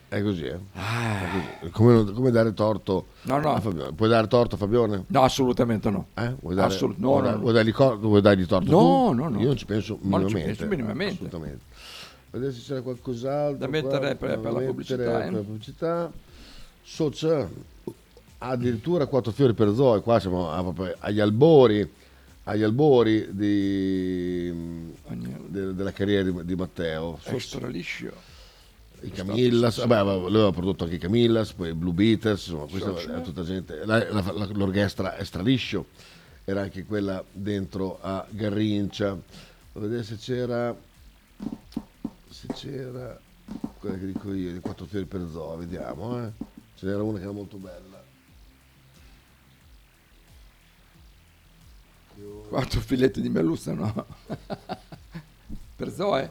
È così, eh. È così. Come, come dare torto No, no. a Fabione? Puoi dare torto a Fabione? No, assolutamente no. Eh? Vuoi, dare, Assolut- no, vuoi, no, vuoi dargli, vuoi dargli torto No, tu? no, no. Io non ci penso Ma non ci minimamente. penso minimamente. Assolutamente. Vedere se c'era qualcos'altro. Da mettere qua, per- per la mettere pubblicità, eh. per la pubblicità. Socia, addirittura quattro fiori per Zoe, qua siamo agli albori, agli albori di- de- della carriera di, di Matteo. Extra liscio. I Camillas, vabbè, lui aveva prodotto anche i Camillas, poi i Blue Beaters, insomma, questa Sì, è tutta gente. la- la- la- l'orchestra è straliscio, era anche quella dentro a Garrincia. A vedere se c'era, se c'era quella che dico io, di quattro fiori per zoo, vediamo, eh. Ce n'era una che era molto bella. Quattro filetti di meluzza, no? per Zoe?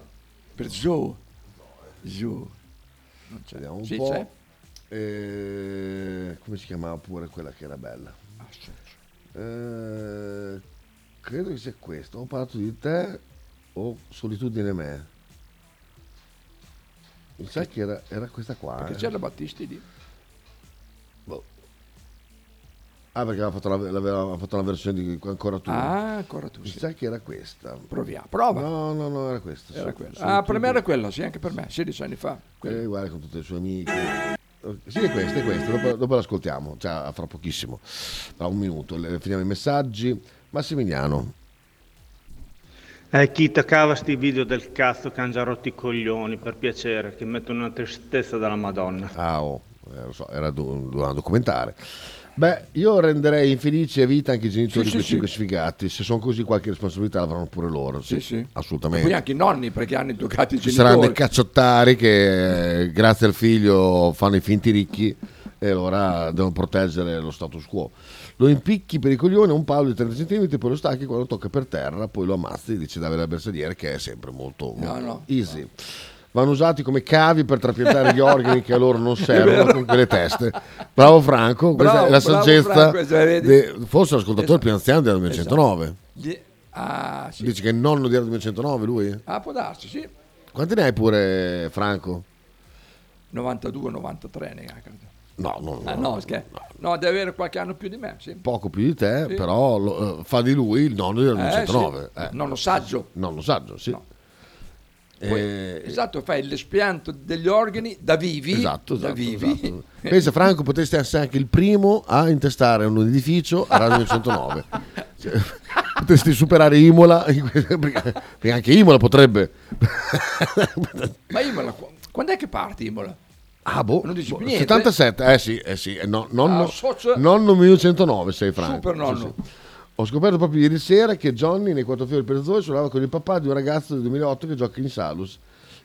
Per Joe? Joe. Vediamo un Sì, po'. c'è. Eh, come si chiamava pure quella che era bella? Eh, credo che sia questo. Ho parlato di te o solitudine me? Mi sa che era, era questa qua. Perché eh. c'era Battisti lì. Ah, perché aveva fatto la, l'aveva fatto la versione di ancora tu. Ah, ancora tu, Mi sì. sa che era questa. Proviamo, prova. No, no, no, era questa. Era quella. Ah, per me era quella, sì, anche per me, 16 anni fa. Eh, guarda con tutte le sue amiche. Sì, è questa, è questa. Dopo, dopo l'ascoltiamo, cioè, fra pochissimo, tra un minuto. Le- Finiamo i messaggi. Massimiliano. Eh, chi toccava sti video del cazzo che hanno già rotto i coglioni, per piacere, che mettono una tristezza della Madonna. Ah, oh, eh, lo so, era do- dovevano documentare. Beh, io renderei infelici a vita anche i genitori Sì, di quei sì, sfigati. Se sono così, qualche responsabilità l'avranno pure loro. Sì, Sì, assolutamente. Poi anche i nonni, perché hanno educato i Ci genitori. saranno dei cacciottari che eh, grazie al figlio fanno i finti ricchi e allora devono proteggere lo status quo. Lo impicchi per i coglioni un palo di 30 cm, poi lo stacchi quando tocca per terra, poi lo ammazzi e dici Davide Bersagliere che è sempre molto, No, molto no. easy. Vanno usati come cavi per trapiantare gli organi che a loro non servono con quelle teste. Bravo Franco, questa Bravo, è la saggezza. Franco, cioè, de- forse l'ascoltatore Esatto. più anziano del 1909. Gli- Ah, sì. Dici che è il nonno di 1909 lui? Ah, può darsi, sì. Quanti ne hai pure Franco? 92, 93 neanche. No, no, Ah, no, scherzo. No, deve avere qualche anno più di me, sì. poco più di te, Sì. però lo- eh, fa di lui il nonno del Eh, 1909. sì. eh. Nonno saggio. Nonno saggio, sì. Poi, Eh, esatto, fai l'espianto degli organi da vivi. Esatto, da esatto, vivi. esatto. Pensa Franco, potresti essere anche il primo a intestare un edificio a Radio 109. Cioè, potresti superare Imola, perché anche Imola potrebbe. Ma Imola, qu- quando è che parti Imola? Ah, boh, Non dici boh, niente? 77, eh sì, eh sì, eh, no, nonno, Ah, socio- nonno 1909 sei Franco. Super nonno. Sì, sì. Ho scoperto proprio ieri sera che Johnny nei Quattro Fiori per Zoe suonava con il papà di un ragazzo del 2008 che gioca in Salus,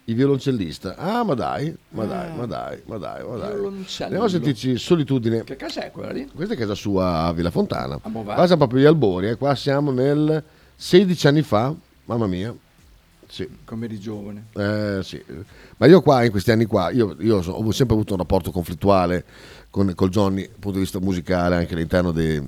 il violoncellista. Ah, ma dai, ma dai, ma dai, ma dai, ma dai. Andiamo a sentirci Solitudine. Che casa è quella lì? Questa è casa sua a Villa Fontana. A Movà. Qua siamo proprio agli albori, eh. qua siamo nel 16 anni fa, mamma mia. Sì. Come eri giovane. Eh, sì. Ma io qua, in questi anni qua, io, io so- ho sempre avuto un rapporto conflittuale con col Johnny dal punto di vista musicale, anche all'interno dei-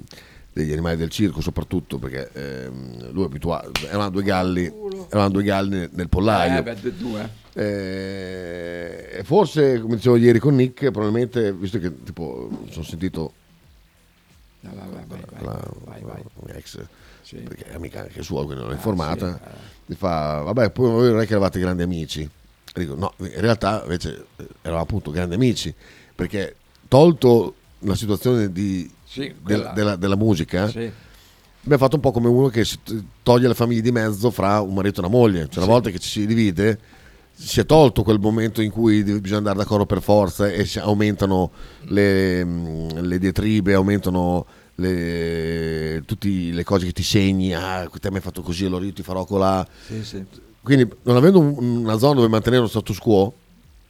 degli animali del circo, soprattutto perché ehm, lui è abituato, eravamo due galli, eravamo due galli nel, pollaio. Eh, beh, due. Eh, forse, come dicevo ieri con Nick, probabilmente, visto che tipo sono sentito No, vai, vai, vai, vai, la, vai, vai. la mia ex, Sì. perché è amica anche sua, quindi non l'ho Ah, informata, sì, mi fa, vabbè, poi voi non è che eravate grandi amici. Dico, no, in realtà invece eh, eravamo appunto grandi amici, perché tolto la situazione di, Sì, del- quella- della, della musica, Sì. abbiamo fatto un po' come uno che si toglie le famiglie di mezzo fra un marito e una moglie. Cioè, una volta che ci si divide, si è tolto quel momento in cui bisogna andare d'accordo per forza e aumentano le, mh, le diatribe, aumentano le, tutte le cose che ti segni. Ah, te mi hai fatto così, allora io ti farò colà. Sì, sì. Quindi, non avendo un- una zona dove mantenere lo status quo,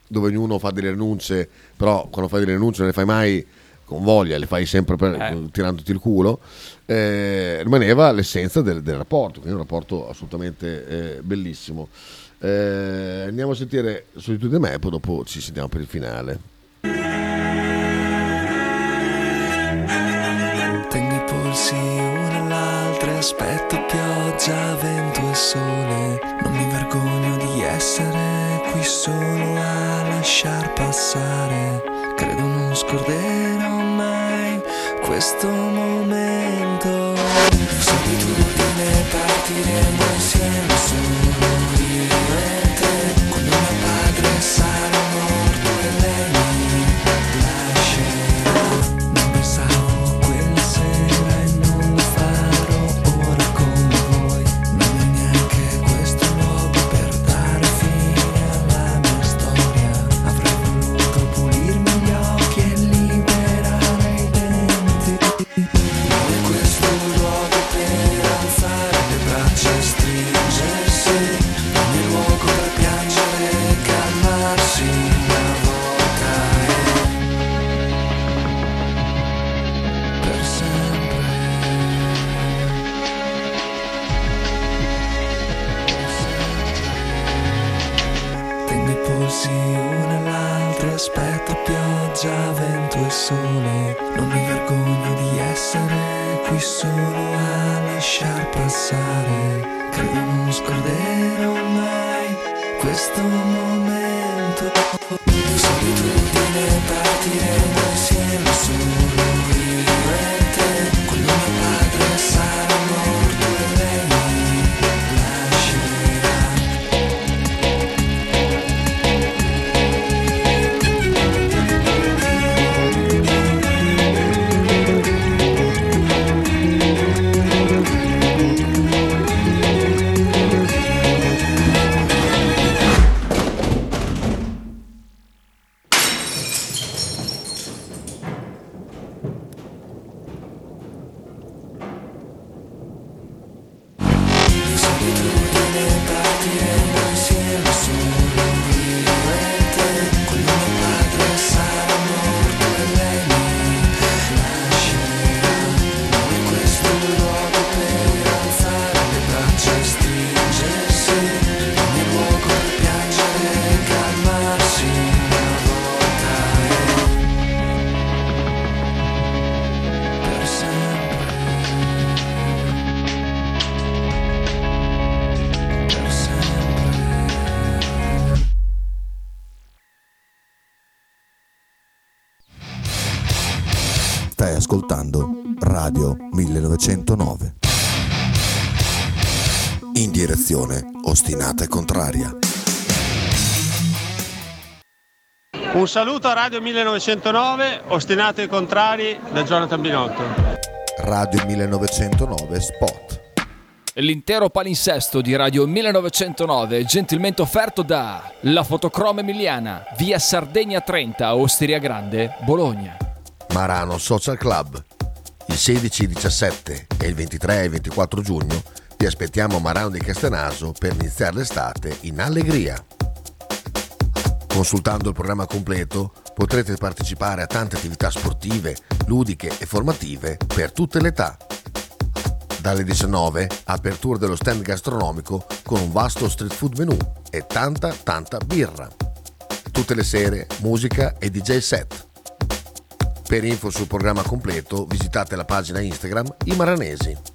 dove ognuno fa delle rinunce, però quando fai delle rinunce non le fai mai con voglia, le fai sempre per- Eh. tirandoti il culo, eh, rimaneva l'essenza del, del rapporto, quindi un rapporto assolutamente eh, bellissimo. Eh, andiamo a sentire Solitudine me, poi dopo ci sentiamo per il finale. Tengo i polsi uno all'altro, aspetto pioggia, vento e sole. Non mi vergogno di essere qui solo a lasciar passare. Credo non scorderò mai questo momento. Solitudine partiremo insieme solo io e te. Quando mio padre sarà pioggia, vento e sole. Non mi vergogno di essere qui solo a lasciar passare. Credo non scorderò mai questo momento. Solitudine partiremo insieme solo In direzione ostinata e contraria. Un saluto a Radio 1909, ostinato ai contrari da Jonathan Binotto. Radio 1909 Spot. L'intero palinsesto di Radio 1909 è gentilmente offerto da La Fotocroma Emiliana, via Sardegna 30, Osteria Grande, Bologna. Marano Social Club. Il 16, 17 e il 23 e 24 giugno ti aspettiamo a Marano di Castenaso per iniziare l'estate in allegria. Consultando il programma completo potrete partecipare a tante attività sportive, ludiche e formative per tutte le età. Dalle 19 apertura dello stand gastronomico con un vasto street food menu e tanta tanta birra. Tutte le sere musica e DJ set. Per info sul programma completo visitate la pagina Instagram I Maranesi.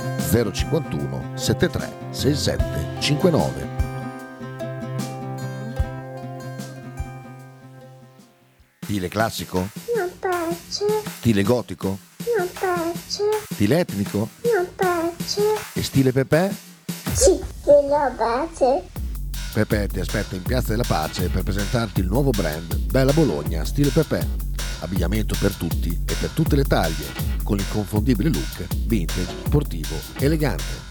051 73 67 59. Stile classico? Non piace, Stile gotico? non piace, Stile etnico? non piace. E stile Pepe? Sì, lo piace. Pepe ti aspetta in Piazza della Pace per presentarti il nuovo brand Bella Bologna Stile Pepe. Abbigliamento per tutti e per tutte le taglie, con l'inconfondibile look vintage, sportivo, elegante.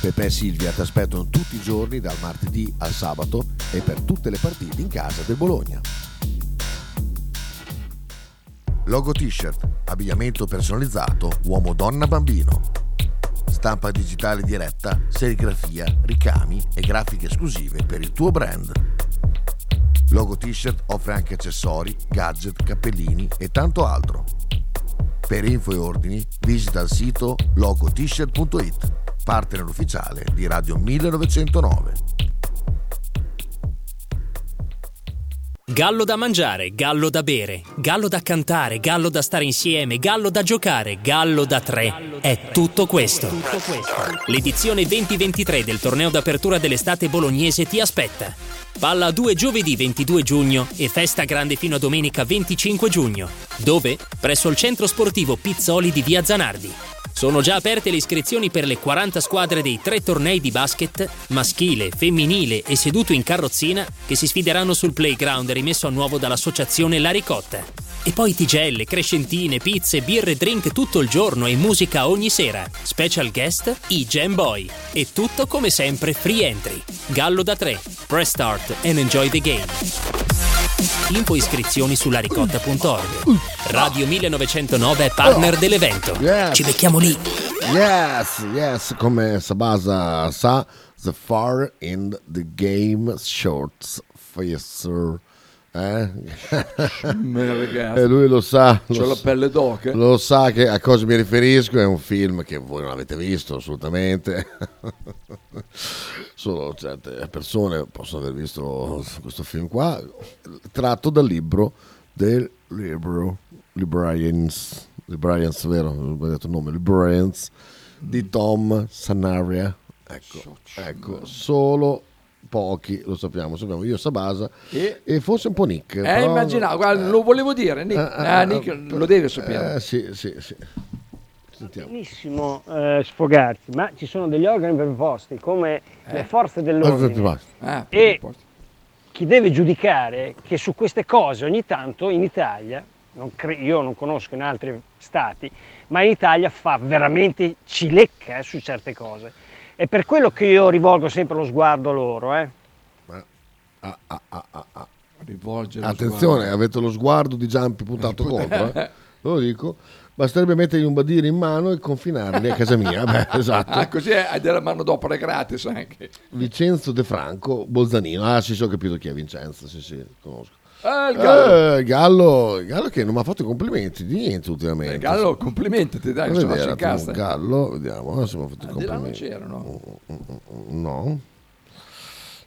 Pepe e Silvia ti aspettano tutti i giorni dal martedì al sabato e per tutte le partite in casa del Bologna. Logo t-shirt, abbigliamento personalizzato uomo, donna, bambino. Stampa digitale diretta, serigrafia, ricami e grafiche esclusive per il tuo brand. Logo t-shirt offre anche accessori, gadget, cappellini e tanto altro. Per info e ordini visita il sito logotshirt.it, partner ufficiale di Radio 1909. Gallo da mangiare, gallo da bere, gallo da cantare, gallo da stare insieme, gallo da giocare, gallo da tre. È tutto questo. L'edizione 2023 del torneo d'apertura dell'estate bolognese ti aspetta. Palla a 2 giovedì 22 giugno e festa grande fino a domenica 25 giugno. Dove? Presso il centro sportivo Pizzoli di Via Zanardi. Sono già aperte le iscrizioni per le 40 squadre dei tre tornei di basket, maschile, femminile e seduto in carrozzina, che si sfideranno sul playground rimesso a nuovo dall'associazione La Ricotta. E poi tigelle, crescentine, pizze, birre drink tutto il giorno e musica ogni sera. Special guest, i Jam Boy. E tutto come sempre free entry. Gallo da 3. Press start and enjoy the game. Info iscrizioni sulla ricotta.org. Radio 1909 è partner dell'evento. Yes. Ci becchiamo lì. Yes, yes, come Sabasa sa, the far in the game shorts facer. Eh? E lui lo sa. C'ho lo la pelle d'oca. Lo sa che a cosa mi riferisco, è un film che voi non avete visto assolutamente. Solo certe persone possono aver visto questo film qua, tratto dal libro del libro Librarians, Librarians vero? Ho sbagliato il nome, Librarians di Tom Sanaria. Ecco, ecco, solo pochi lo sappiamo, sappiamo io Sabasa E- e forse un po' Nick. Eh, però- immaginavo, guarda, lo volevo dire, Nick. Eh, Ah, eh, Nick eh, lo deve sapere. Eh, sì, sì, sì. Sentiamo. benissimo eh, sfogarsi, ma ci sono degli organi preposti come le forze dell'ordine Ah, e chi deve giudicare che su queste cose ogni tanto in Italia, non cre- io non conosco in altri stati, ma in Italia fa veramente cilecca eh, su certe cose. È per quello che io rivolgo sempre lo sguardo a loro. Eh. Ah, ah, ah, ah, ah. Rivolgere Attenzione, avete lo sguardo di Giampi puntato contro, eh? lo dico. Basterebbe mettergli un badire in mano e confinarli a casa mia. Beh, esatto. Ah, così hai della manodopera gratis anche. Vincenzo De Franco, Bolzanino. Ah, sì, sì, ho capito chi è Vincenzo. Sì, sì, conosco. Ah, il Gallo. Eh, il Gallo, il Gallo che non mi ha fatto complimenti di niente ultimamente. Il Gallo, complimenti, ti dai, vedere si un attimo, incazza. Gallo, vediamo eh, se mi ha fatto i Di là non complimenti. c'erano. No.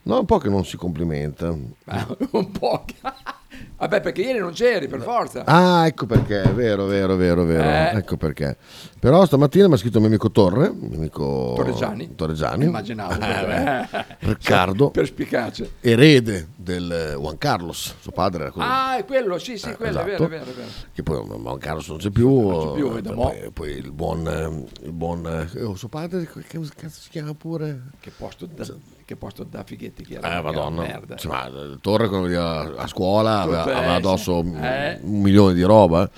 No, un po' che non si complimenta. un po'. Vabbè, perché ieri non c'eri, per forza. Ah, ecco perché, vero, vero, vero, vero. Eh. Ecco perché. Però stamattina mi ha scritto il mio amico Torre, il mio amico Torreggiani? Torreggiani. Immaginavo. Eh, beh, Riccardo, Perspicace. erede del eh, Juan Carlos, suo padre era così. Ah, è quello, sì, sì, quello, è vero, esatto. è vero, è vero. Che poi Juan Carlos non c'è più. c'è più, mo'. poi, poi il buon, eh, il buon eh, oh, suo padre, che cazzo si chiama pure? Che posto da, che posto da Fighetti che era. Eh, madonna. Merda. Insomma, il Torre quando veniva a scuola aveva, aveva eh, addosso. Eh. un milione di roba.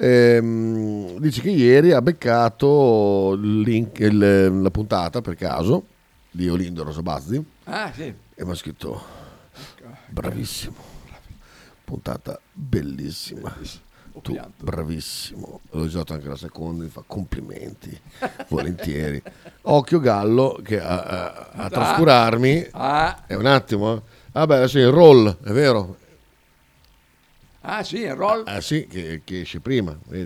Ehm, dice che ieri ha beccato il link- il- la puntata per caso di Olindo Rosabazzi Ah, sì. e mi ha scritto bravissimo puntata bellissima tu bravissimo l'ho usato anche la seconda mi fa complimenti volentieri occhio Gallo che a, a- a Ah. trascurarmi Ah. è un attimo eh. vabbè adesso il roll è vero Ah, sì, il roll. ah sì che, che esce prima di-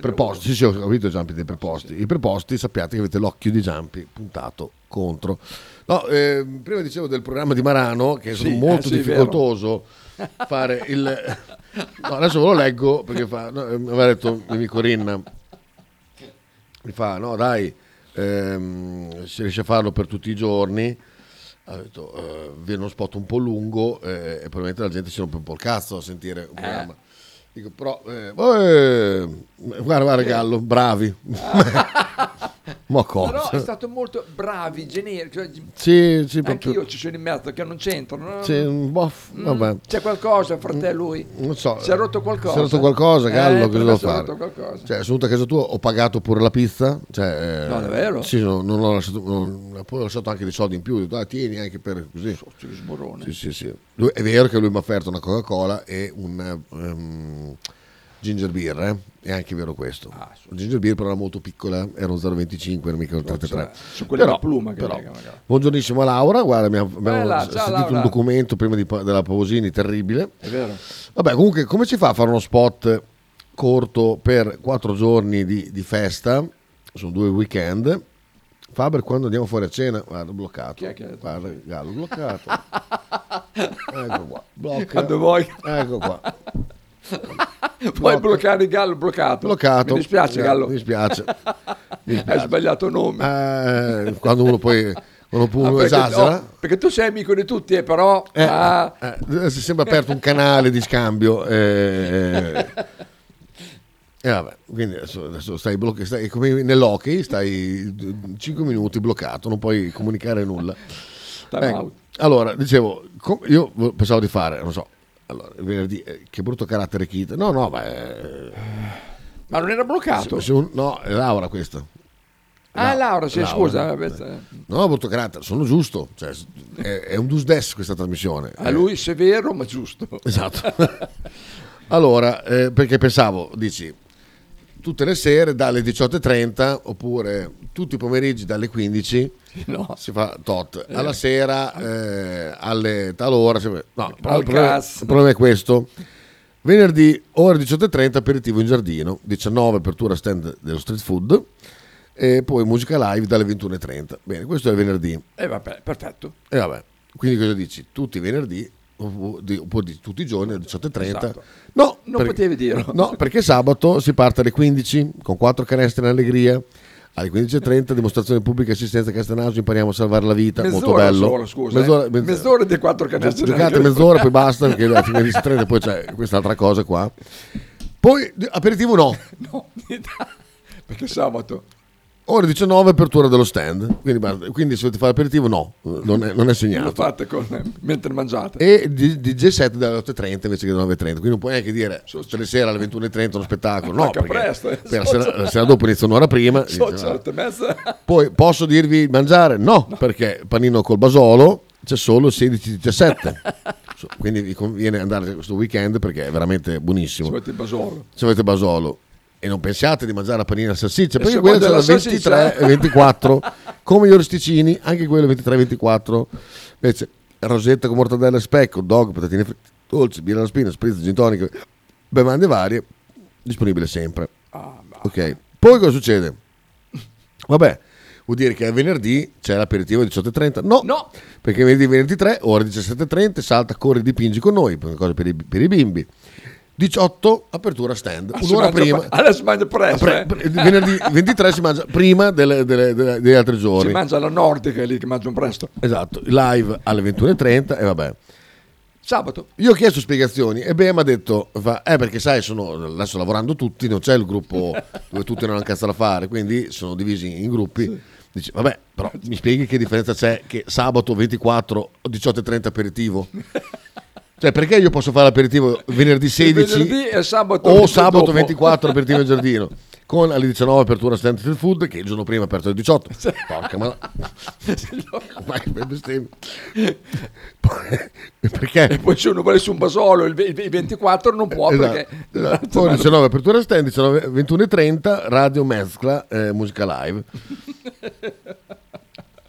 Preposti, sì, sì, ho capito Giampi dei preposti. I preposti sappiate che avete l'occhio di Giampi puntato contro. No, eh, prima dicevo del programma di Marano che è stato Sì, molto eh, sì, difficoltoso fare il... No, adesso ve lo leggo perché fa, no, eh, mi aveva detto il mio amico Rinna, mi fa, no dai, ehm, si riesce a farlo per tutti i giorni, ha detto, eh, viene uno spot un po' lungo eh, e probabilmente la gente si rompe un po' il cazzo a sentire un programma. Dico, però, eh, eh, guarda, guarda Gallo, bravi. Ma cosa? Però è stato molto bravi, generici. Cioè, Sì, sì, proprio. Anch'io ci sono in mezzo che non c'entrano. no? Sì, po', Mm. C'è qualcosa fra te e lui? Non so. Si è rotto qualcosa? Si è rotto qualcosa, Gallo, Eh, per devo fare? Cioè, sono venuto a casa tua, ho pagato pure la pizza. Cioè, eh, No, davvero? Sì, no, non ho lasciato, non- poi ho lasciato anche dei soldi in più. Ho detto, ah, tieni anche per così. sborone. Sì, sì, sì. Lui- è vero che lui mi ha offerto una Coca-Cola e un ehm, ginger beer, eh? è anche vero questo. Ah, ginger beer però era molto piccola, era un 0,25, non mica un 33. Su quelle da pluma che però, lega, buongiornissimo a Laura, guarda, abbiamo, abbiamo Bella, s- ciao, sentito Laura. un documento prima di della Pausini terribile. È vero. Vabbè, comunque, come si fa a fare uno spot corto per quattro giorni di, di festa? Sono due weekend. Faber, quando andiamo fuori a cena, guarda, bloccato. Chi è che detto? Guarda, Gallo, bloccato. ecco qua. Blocca. Quando vuoi. Ecco qua. Puoi bloccare il gallo bloccato. Bloccato. Mi dispiace, Eh, Gallo. mi dispiace. Mi Hai dispiace. sbagliato nome. Eh, quando uno poi uno Ah, perché, esagera. no, perché tu sei amico di tutti, eh, però... Eh, ah, eh, si è sempre aperto un canale di scambio. eh, E vabbè, quindi adesso, adesso stai bloccato, stai come nell'hockey, stai 5 minuti bloccato, non puoi comunicare nulla. Out. allora, dicevo, io pensavo di fare, non so, allora, venerdì, eh, che brutto carattere Kit. No, no, beh... Ma non era bloccato? se- se un- no, è Laura questa. Ah, Laura, sì, scusa. eh. No, brutto carattere, sono giusto. Cioè, è, è un dus des questa trasmissione. A Eh, lui severo, ma giusto. Esatto. allora, eh, perché pensavo, dici, tutte le sere dalle 18.30 oppure tutti i pomeriggi dalle 15 no. si fa tot. Eh. Alla sera eh, alle tal ora... si- No, il problema, il problema è questo. Venerdì, ore 18.30, aperitivo in giardino, 19 apertura stand dello street food e poi musica live dalle 21.30. Bene, questo è il venerdì. E Eh, vabbè, perfetto. E vabbè, quindi cosa dici? Tutti i venerdì, di- di- tutti i giorni alle 18.30. Esatto. No, Non potevi dirlo. No, perché sabato si parte alle 15 con quattro canestre in allegria. Alle 15.30 dimostrazione pubblica assistenza a Castenaso, impariamo a salvare la vita, molto Mezz'ora bello. solo, scusa. Mezz'ora, eh. mezz- Mezz'ora di quattro canestri. giocate mezz'ora, poi basta, perché alle 15.30 poi c'è quest'altra cosa qua. Poi aperitivo no, No, perché sabato. Ore 19 apertura dello stand, quindi, quindi se volete fare aperitivo no, non è, non è segnato. Lo fate con, mentre mangiate. e di, di G7 dalle 8.30 invece che dalle 9.30 quindi non puoi neanche dire tutte le sere alle 21.30 uno spettacolo no perché, presto, eh. la, sera, la sera dopo inizia un'ora prima So, poi posso dirvi mangiare? no, perché panino col basolo c'è solo il 16-17 So, quindi vi conviene andare questo weekend perché è veramente buonissimo Se il basolo. se avete basolo e non pensiate di mangiare la panina e salsiccia perché quella c'è la della 23 salsiccia? e 24 come gli orsticini anche quello 23 e 24 invece rosetta con mortadella e specco dog patatine fritte dolci birra alla spina spritz gin tonic bevande varie disponibile sempre Ah, ok poi cosa succede vabbè vuol dire che a venerdì c'è l'aperitivo alle 18.30. No, No. perché venerdì, venerdì 3, ore 17.30, salta, corri, dipingi con noi, per, cose per, i, per i bimbi. 18, apertura stand, Ah, un'ora prima. pre- allora si mangia presto, Pre- eh. pre- venerdì 23 si mangia prima delle- delle- delle- degli altri giorni. Si mangia la nordica lì che mangiano presto. Esatto, live alle 21.30 e vabbè. Sabato. Io ho chiesto spiegazioni e Bea mi ha detto, fa, eh perché sai, sono adesso lavorando tutti, non c'è il gruppo dove tutti non hanno cazzo da fare, quindi sono divisi in gruppi. Dice, vabbè, però mi spieghi che differenza c'è che sabato 24 o 18.30 aperitivo? Cioè, perché io posso fare l'aperitivo venerdì 16 venerdì e sabato o 20 sabato dopo. 24 aperitivo in giardino? Con alle 19 apertura stand street food, che il giorno prima è aperto alle 18. Porca ma... Perché? E poi se uno vuole su un basolo il ve- il 24 non può Esatto, perché... esatto. Poi 19 apertura stand, 19, 21.30 radio mescla eh, musica live.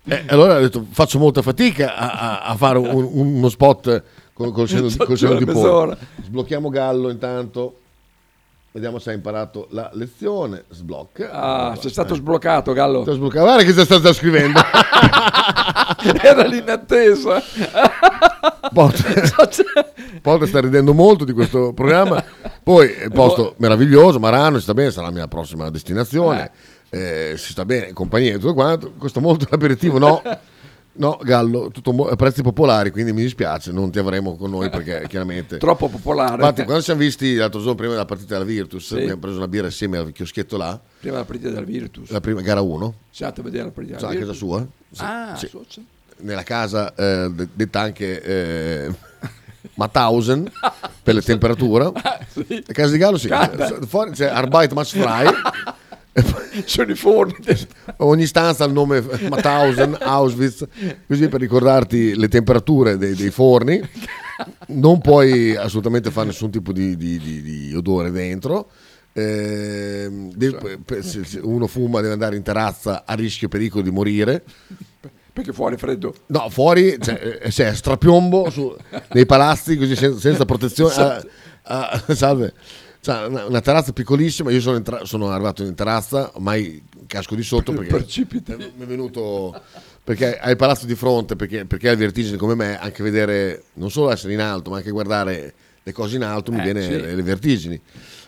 Eh, allora ho detto faccio molta fatica a, a- a fare un- uno spot con, col seno, di- col seno di. Mezz'ora. Sblocchiamo Gallo intanto. Vediamo se ha imparato la lezione. Sblocca. Ah, sei stato sbloccato Gallo. Sto sbloccando. Guarda che sta, sta, sta scrivendo. Era lì in attesa. Porta sta ridendo molto di questo programma. Poi è posto meraviglioso, Marano, si sta bene, sarà la mia prossima destinazione. Eh, si sta bene, compagnia e tutto quanto. Costa molto l'aperitivo, no? No, Gallo, tutto mo- prezzi popolari, quindi mi dispiace, non ti avremo con noi perché chiaramente... Troppo popolare. Infatti, quando siamo visti l'altro giorno prima della partita della Virtus, Sì. abbiamo preso una birra insieme al chioschetto là, Prima della partita del Virtus. la prima gara 1, Siamo andati a vedere la partita Sa del a casa Virtus. sua? Sì, Ah, sì. so- nella casa eh, de- detta anche eh, Mauthausen per le temperature. La casa di Gallo sì, Canta. fuori c'è Arbeit Must Fry. Sono i forni. Ogni stanza ha il nome Mauthausen, Auschwitz, così per ricordarti le temperature dei, dei forni. Non puoi assolutamente fare nessun tipo di, di- di- di odore dentro. De- pe- se- uno fuma deve andare in terrazza a rischio e pericolo di morire. Perché fuori è freddo. No, fuori c'è, eh, c'è strapiombo su- nei palazzi così sen- senza, protezione. Esatto. Ah, ah, salve. C'ha una, una terrazza piccolissima. Io sono, entra- sono arrivato in terrazza, ormai casco di sotto perché Precipita. mi è venuto. Perché hai il palazzo di fronte, perché, perché hai vertigini come me, anche vedere, non solo essere in alto, ma anche guardare le cose in alto mi Eh, viene sì. le, vertigini.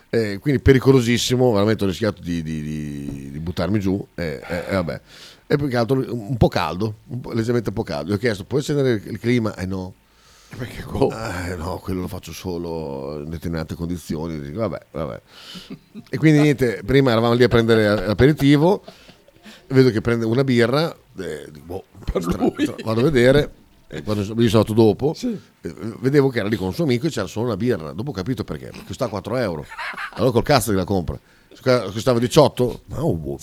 Eh, quindi pericolosissimo, veramente ho rischiato di, di- di- di buttarmi giù. E vabbè. E più che altro un po' caldo, un po', leggermente un po' caldo. Gli ho chiesto, puoi accendere il- il clima? Eh no. Perché Eh, no, quello lo faccio solo in determinate condizioni. Dico, vabbè, vabbè. E quindi niente, prima eravamo lì a prendere l'aperitivo, vedo che prende una birra, eh, dico, boh, stra- stra- vado a vedere, e quando so- io sono andato dopo, eh, vedevo che era lì con un suo amico e c'era solo una birra. Dopo ho capito perché, perché costa 4 euro. Allora col cazzo che la compra. Costava 18? Ma oh, boh,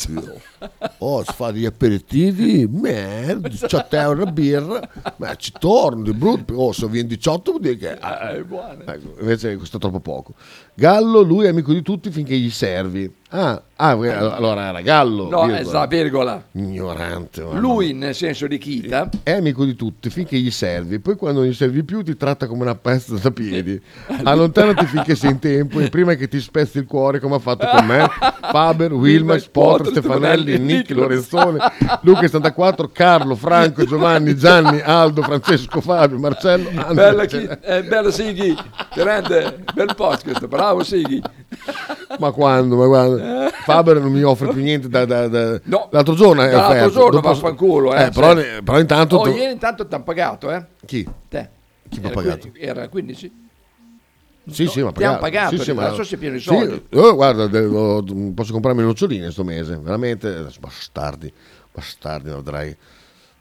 oh, si fa degli aperitivi, merda, 18 euro la birra, ma ci torno di brutto. Oh, se viene 18 vuol dire che... ah, è buono. Ecco, invece costa troppo poco. Gallo, lui è amico di tutti finché gli servi. Ah, ah, eh, allora era Gallo. No, virgola. esatto, virgola. Ignorante. mamma Lui nel senso di Kita. è amico di tutti finché gli servi, poi quando non gli servi più ti tratta come una pesta da piedi. Allontanati finché sei in tempo e prima che ti spezzi il cuore come ha fatto con me, Faber, Wilmax, Potter, Stefanelli, Nick, Lorenzone, Luca 74, Carlo, Franco, Giovanni, Gianni, Aldo, Francesco, Fabio, Marcello, Andrea. Bella, chi, eh, bella Sighi, grande, bel podcast, bravo Sighi. Ma quando, ma quando? Faber non mi offre più niente da, da- da- No, l'altro giorno è offerto. giorno Dopo- vaffanculo, eh, però, sì. però intanto Oh, tu- ieri intanto ti hanno pagato, eh? Chi? Te. Chi mi ha pagato? Era 15? Sì, No, sì, ma hanno pagato, adesso sei pieno di soldi. oh, guarda, de- ho- posso comprarmi le noccioline sto mese, veramente. Bastardi, bastardi, vedrai,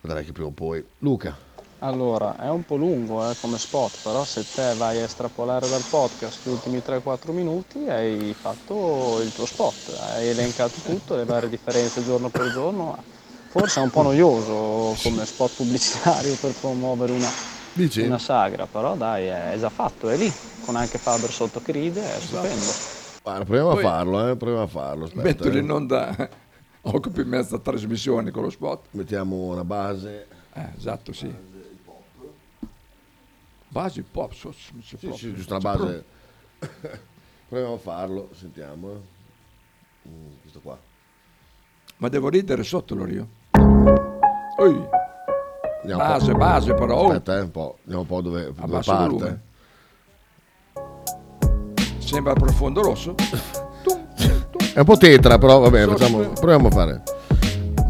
vedrai che prima o poi. Luca, Allora, è un po' lungo eh, come spot, però se te vai a estrapolare dal podcast gli ultimi 3-4 minuti hai fatto il tuo spot, hai elencato tutto, le varie differenze giorno per giorno. Forse è un po' noioso come spot pubblicitario per promuovere una, una sagra, però dai, è già fatto, è lì, con anche Faber sotto che ride, è stupendo. guarda, proviamo Poi- a farlo, eh, proviamo a farlo. aspetta, Mettilo eh. in onda, occupi mezza trasmissione con lo spot. Mettiamo una base. Eh, esatto, sì. Base pop, so, so, so, Sì, sì, giusto So base. proviamo a farlo, sentiamo. Mm, questo qua. Ma devo ridere sotto lo io. Ui. Andiamo Base, po'. base però. Aspetta, eh, un po'. Vediamo un po' dove, dove parte. volume. Sembra profondo rosso. È un po' tetra, però vabbè, facciamo, proviamo a fare.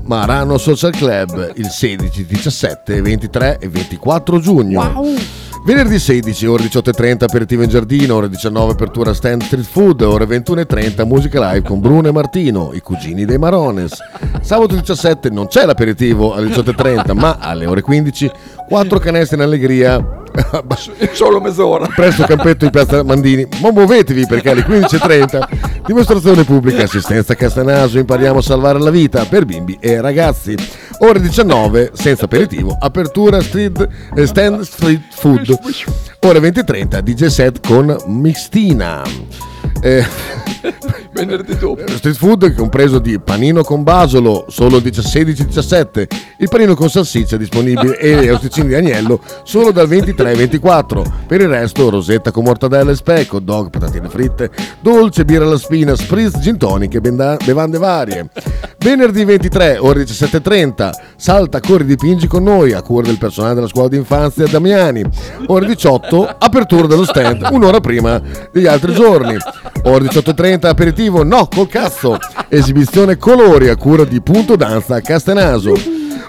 Marano Social Club il 16, 17, 23 e 24 giugno. Venerdì 16, ore 18.30 aperitivo in giardino, ore 19 apertura stand street food, ore 21.30 musica live con Bruno e Martino, i cugini dei Marones. Sabato 17 non c'è l'aperitivo alle 18.30, ma alle ore 15 quattro canestri in allegria. Solo mezz'ora. Presto campetto in piazza Mandini. Ma muovetevi perché alle 15.30 dimostrazione pubblica assistenza Castanaso impariamo a salvare la vita per bimbi e ragazzi. Ore 19 senza aperitivo, apertura street, eh, stand street food. Ore 20.30 DJ set con Mixtina. Eh, Venerdì dopo. Street food compreso di panino con basolo, solo 16-17, il panino con salsiccia disponibile e le osticine di agnello solo dal 23-24. Per il resto rosetta con mortadella e specco, dog, patatine fritte, dolce, birra alla spina, spritz, gin tonic e bevande varie. Venerdì 23, ore 17.30, salta, corri, dipingi con noi a cura del personale della scuola di infanzia Damiani. Ore 18, apertura dello stand un'ora prima degli altri giorni. Ore 18.30, aperitivo, no, col cazzo. Esibizione colori a cura di Punto Danza Castenaso.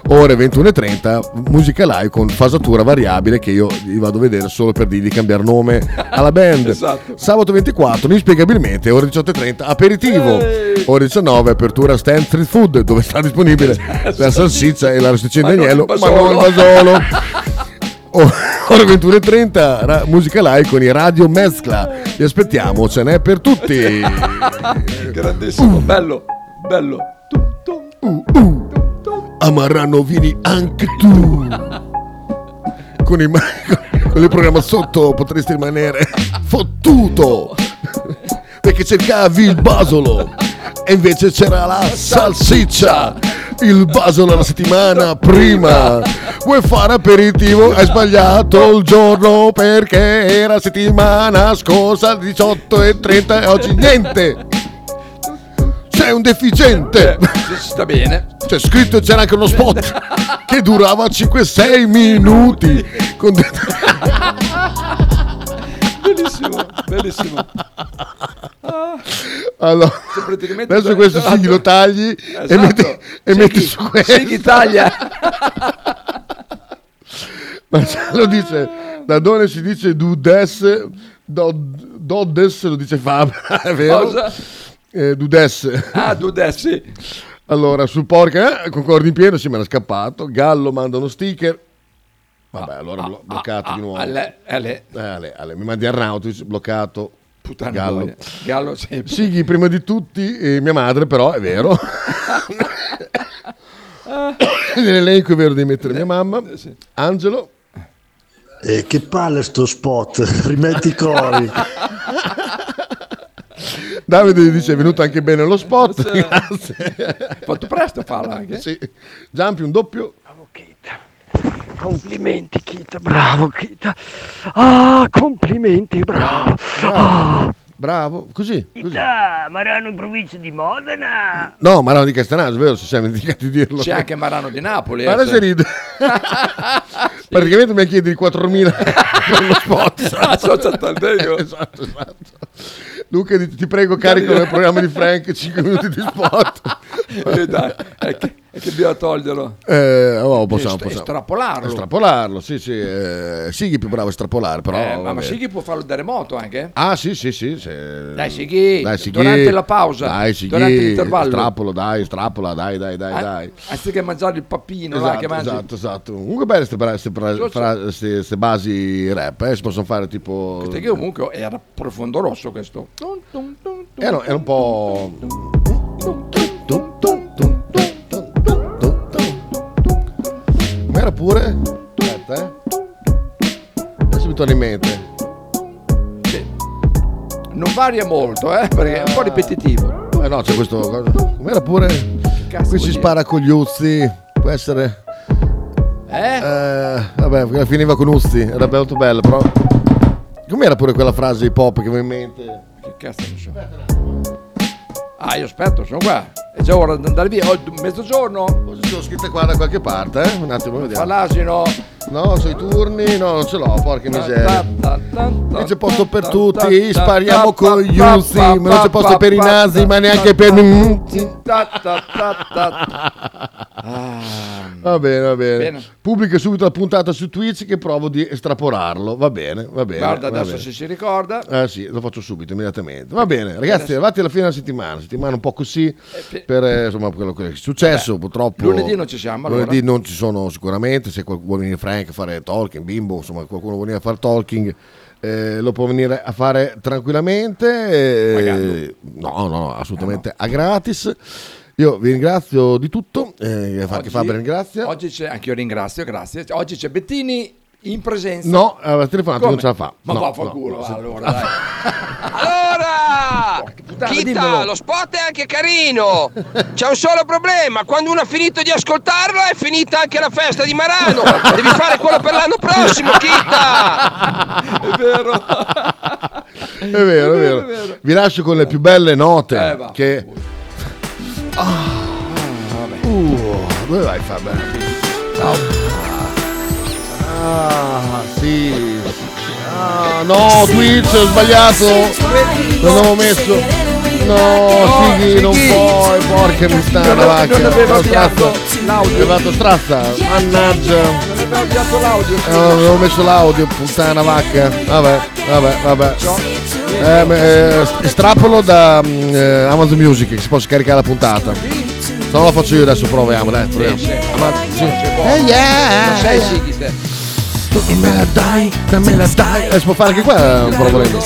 Ore 21.30, musica live con fasatura variabile che io vado a vedere solo per dirgli di cambiare nome alla band. Esatto. Sabato 24, inspiegabilmente, ore 18.30, aperitivo. Ore 19, apertura stand street food, dove sta disponibile la salsiccia e la rosticina di Ma non agnello, ma non il basolo. Ore 21.30, ra- musica live con i Radio Mescla. Vi aspettiamo, ce n'è per tutti. Grandissimo, bello, bello. A Marano vieni anche tu. Con, i ma- con il programma sotto potresti rimanere fottuto. Perché cercavi il basolo e invece c'era la salsiccia. Il basolo la settimana prima. Vuoi fare aperitivo? Hai sbagliato il giorno perché era settimana scorsa 18 e 30 e oggi niente. Sei un deficiente. Sta bene. C'è scritto c'era anche uno spot che durava 5-6 minuti. Con Bellissimo, bellissimo. Ah, Allora, praticamente adesso questo esatto. sì lo tagli e Esatto. metti, e metti chi- su questo. sì, chi taglia. Ma se lo dice, da dove si dice dudes, do- dodes lo dice Fabra, è vero? Cosa? Eh, dudes. Ah, Dudes, sì. Allora, sul porca, eh, concordi in pieno, sì, me l'ha scappato. Gallo manda uno sticker. Vabbè, allora blo- bloccato di nuovo. Ah, Ale, ale. Eh, Ale, Ale, mi mandi Arnautis, bloccato. Puttana Gallo. boia. Gallo sempre. Sighi prima di tutti, eh, mia madre però, è vero. Nell'elenco è vero di mettere mia mamma. Angelo. E che palle sto spot, rimetti i cori. Davide dice è venuto anche bene lo spot. Grazie. Fatto presto a farlo anche. Sì. Giampi un doppio. Complimenti Kita, bravo Kita. Ah, complimenti, bravo. Bravo. Bravo. Così. così. Kita, Marano in provincia di Modena. No, Marano di Castenaggio, vero? Se siamo dimenticati di dirlo. C'è anche Marano di Napoli. Ma eh, adesso se- ride. Praticamente mi chiedi 4.000 per lo spot. Ah, sono esatto, esatto. Luca, ti, prego, carico nel programma di Frank 5 minuti di spot. Eh, dai, è che, è che bisogna toglierlo. Eh, oh, possiamo, Est- possiamo. estrapolarlo. Estrapolarlo, sì, sì. Eh, Sighi è più bravo a estrapolare, però. Eh, ma, ma. Sighi può farlo da remoto anche? Ah, sì, sì, sì. se- Dai, Sighi, Dai, Sighi. durante la pausa, Dai, Sighi, durante l'intervallo. Strapolo, dai, strapola, dai, dai, dai, Ah, dai. Anziché mangiare il pappino là Esatto, che mangi. esatto, esatto. Comunque belle Sì, sì. queste basi rap, eh, si possono fare tipo... Queste che comunque era profondo rosso questo. Era, era un po'... Ma era pure? Aspetta, eh. Adesso mi torna in mente. Non varia molto, eh, perché è un po' ripetitivo. Eh no, c'è questo... Come era pure? Cazzo Qui si spara con gli uzzi. Può essere... Eh? vabbè, quella finiva con Uzzi, era molto bella, però. Com'era pure quella frase hip hop che mi in mente? Che cazzo ne so. Ah, io aspetto, sono qua. È già ora di andare via. Oh, mezzogiorno. Forse sono scritte qua da qualche parte, eh? Un attimo, vediamo. Fa l'asino. No, sui turni, no, non ce l'ho, porca miseria. Non c'è posto per tutti, spariamo con gli USI, ma non c'è posto per i nasi, ma neanche per... Va bene, va bene. Bene. Pubblico subito la puntata su Twitch che provo di estrapolarlo. Va bene, va bene. Guarda va adesso bene. se si ricorda. Eh sì, lo faccio subito, immediatamente. Va bene, ragazzi, arrivati alla fine della settimana, settimana un po' così per eh, insomma, quello che è successo, purtroppo. lunedì non ci siamo, allora. Lunedì non ci sono sicuramente, se qualcuno vuole venire Frank a fare talking, bimbo, insomma, qualcuno vuole venire a fare talking. eh, lo può venire a fare tranquillamente, eh, no, no, no, assolutamente a gratis. Io vi ringrazio di tutto, eh, anche Fabio ringrazia. Oggi c'è, anche io ringrazio, grazie. Oggi c'è Bettini in presenza. No, eh, la telefonata Come? non ce la fa. Ma No, va fa no, culo, no, allora, dai. Allora, puttana, Kita, dimmelo. lo spot è anche carino. C'è un solo problema: quando uno ha finito di ascoltarlo, è finita anche la festa di Marano. Devi fare quello per l'anno prossimo, Kita. È vero. È vero, è vero. Vi lascio con le più belle note Eh, va. Che... Uh, dove vai Fabio? Ah, sì. Ah, no, Twitch, ho sbagliato. Non avevo messo. No, Sighi, non puoi, porca No, avviato strazza. l'audio. È arrivato strazza. Mannaggia. Non avviato l'audio. Eh, avevo messo l'audio, puttana vacca. Vabbè, vabbè, vabbè. Eh, eh, estrapolo da mm, eh, Amazon Music che si può scaricare la puntata. Se no la faccio io adesso, proviamo, dai, proviamo. Sì. Eh, yeah. Non sei Sighi te. Dammela dai, dammela dai. Eh, si può fare anche qua po' volendo.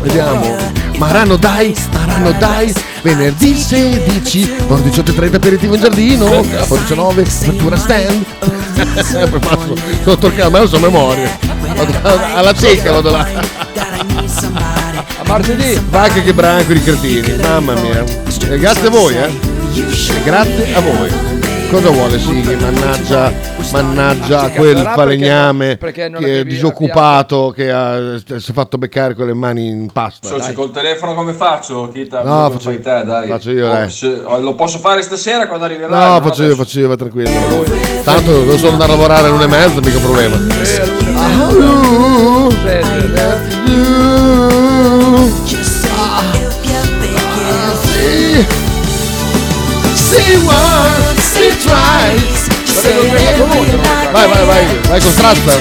Vediamo. Maranno dai, Maranno dai. Venerdì 16, ore 18.30 aperitivo in giardino, ore 19, apertura stand. Sempre passo, toccato, ma non so memoria. Alla cieca vado là. A martedì. Vacche che branco di cretini, mamma mia. Grazie a voi, eh. Grazie a voi. Cosa vuole Sighi? Mannaggia, mannaggia quel falegname perché non che è disoccupato che ha- si è fatto beccare con le mani in pasta. So, se col telefono come faccio? Chita, No, faccio- te, dai. faccio io, Oh, se- oh, lo posso fare stasera quando arriverai? No, faccio io, faccio io, va tranquillo. Tanto devo solo andare a lavorare alle 1 e mezza, mica problema. See once, see twice. Vai, vai, vai, vai con strazza.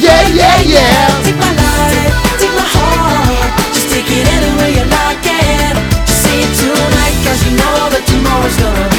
Yeah, yeah, yeah. Take my life, take my heart. Just take it anywhere you like it. Just say it tonight, cause you know that tomorrow's gonna be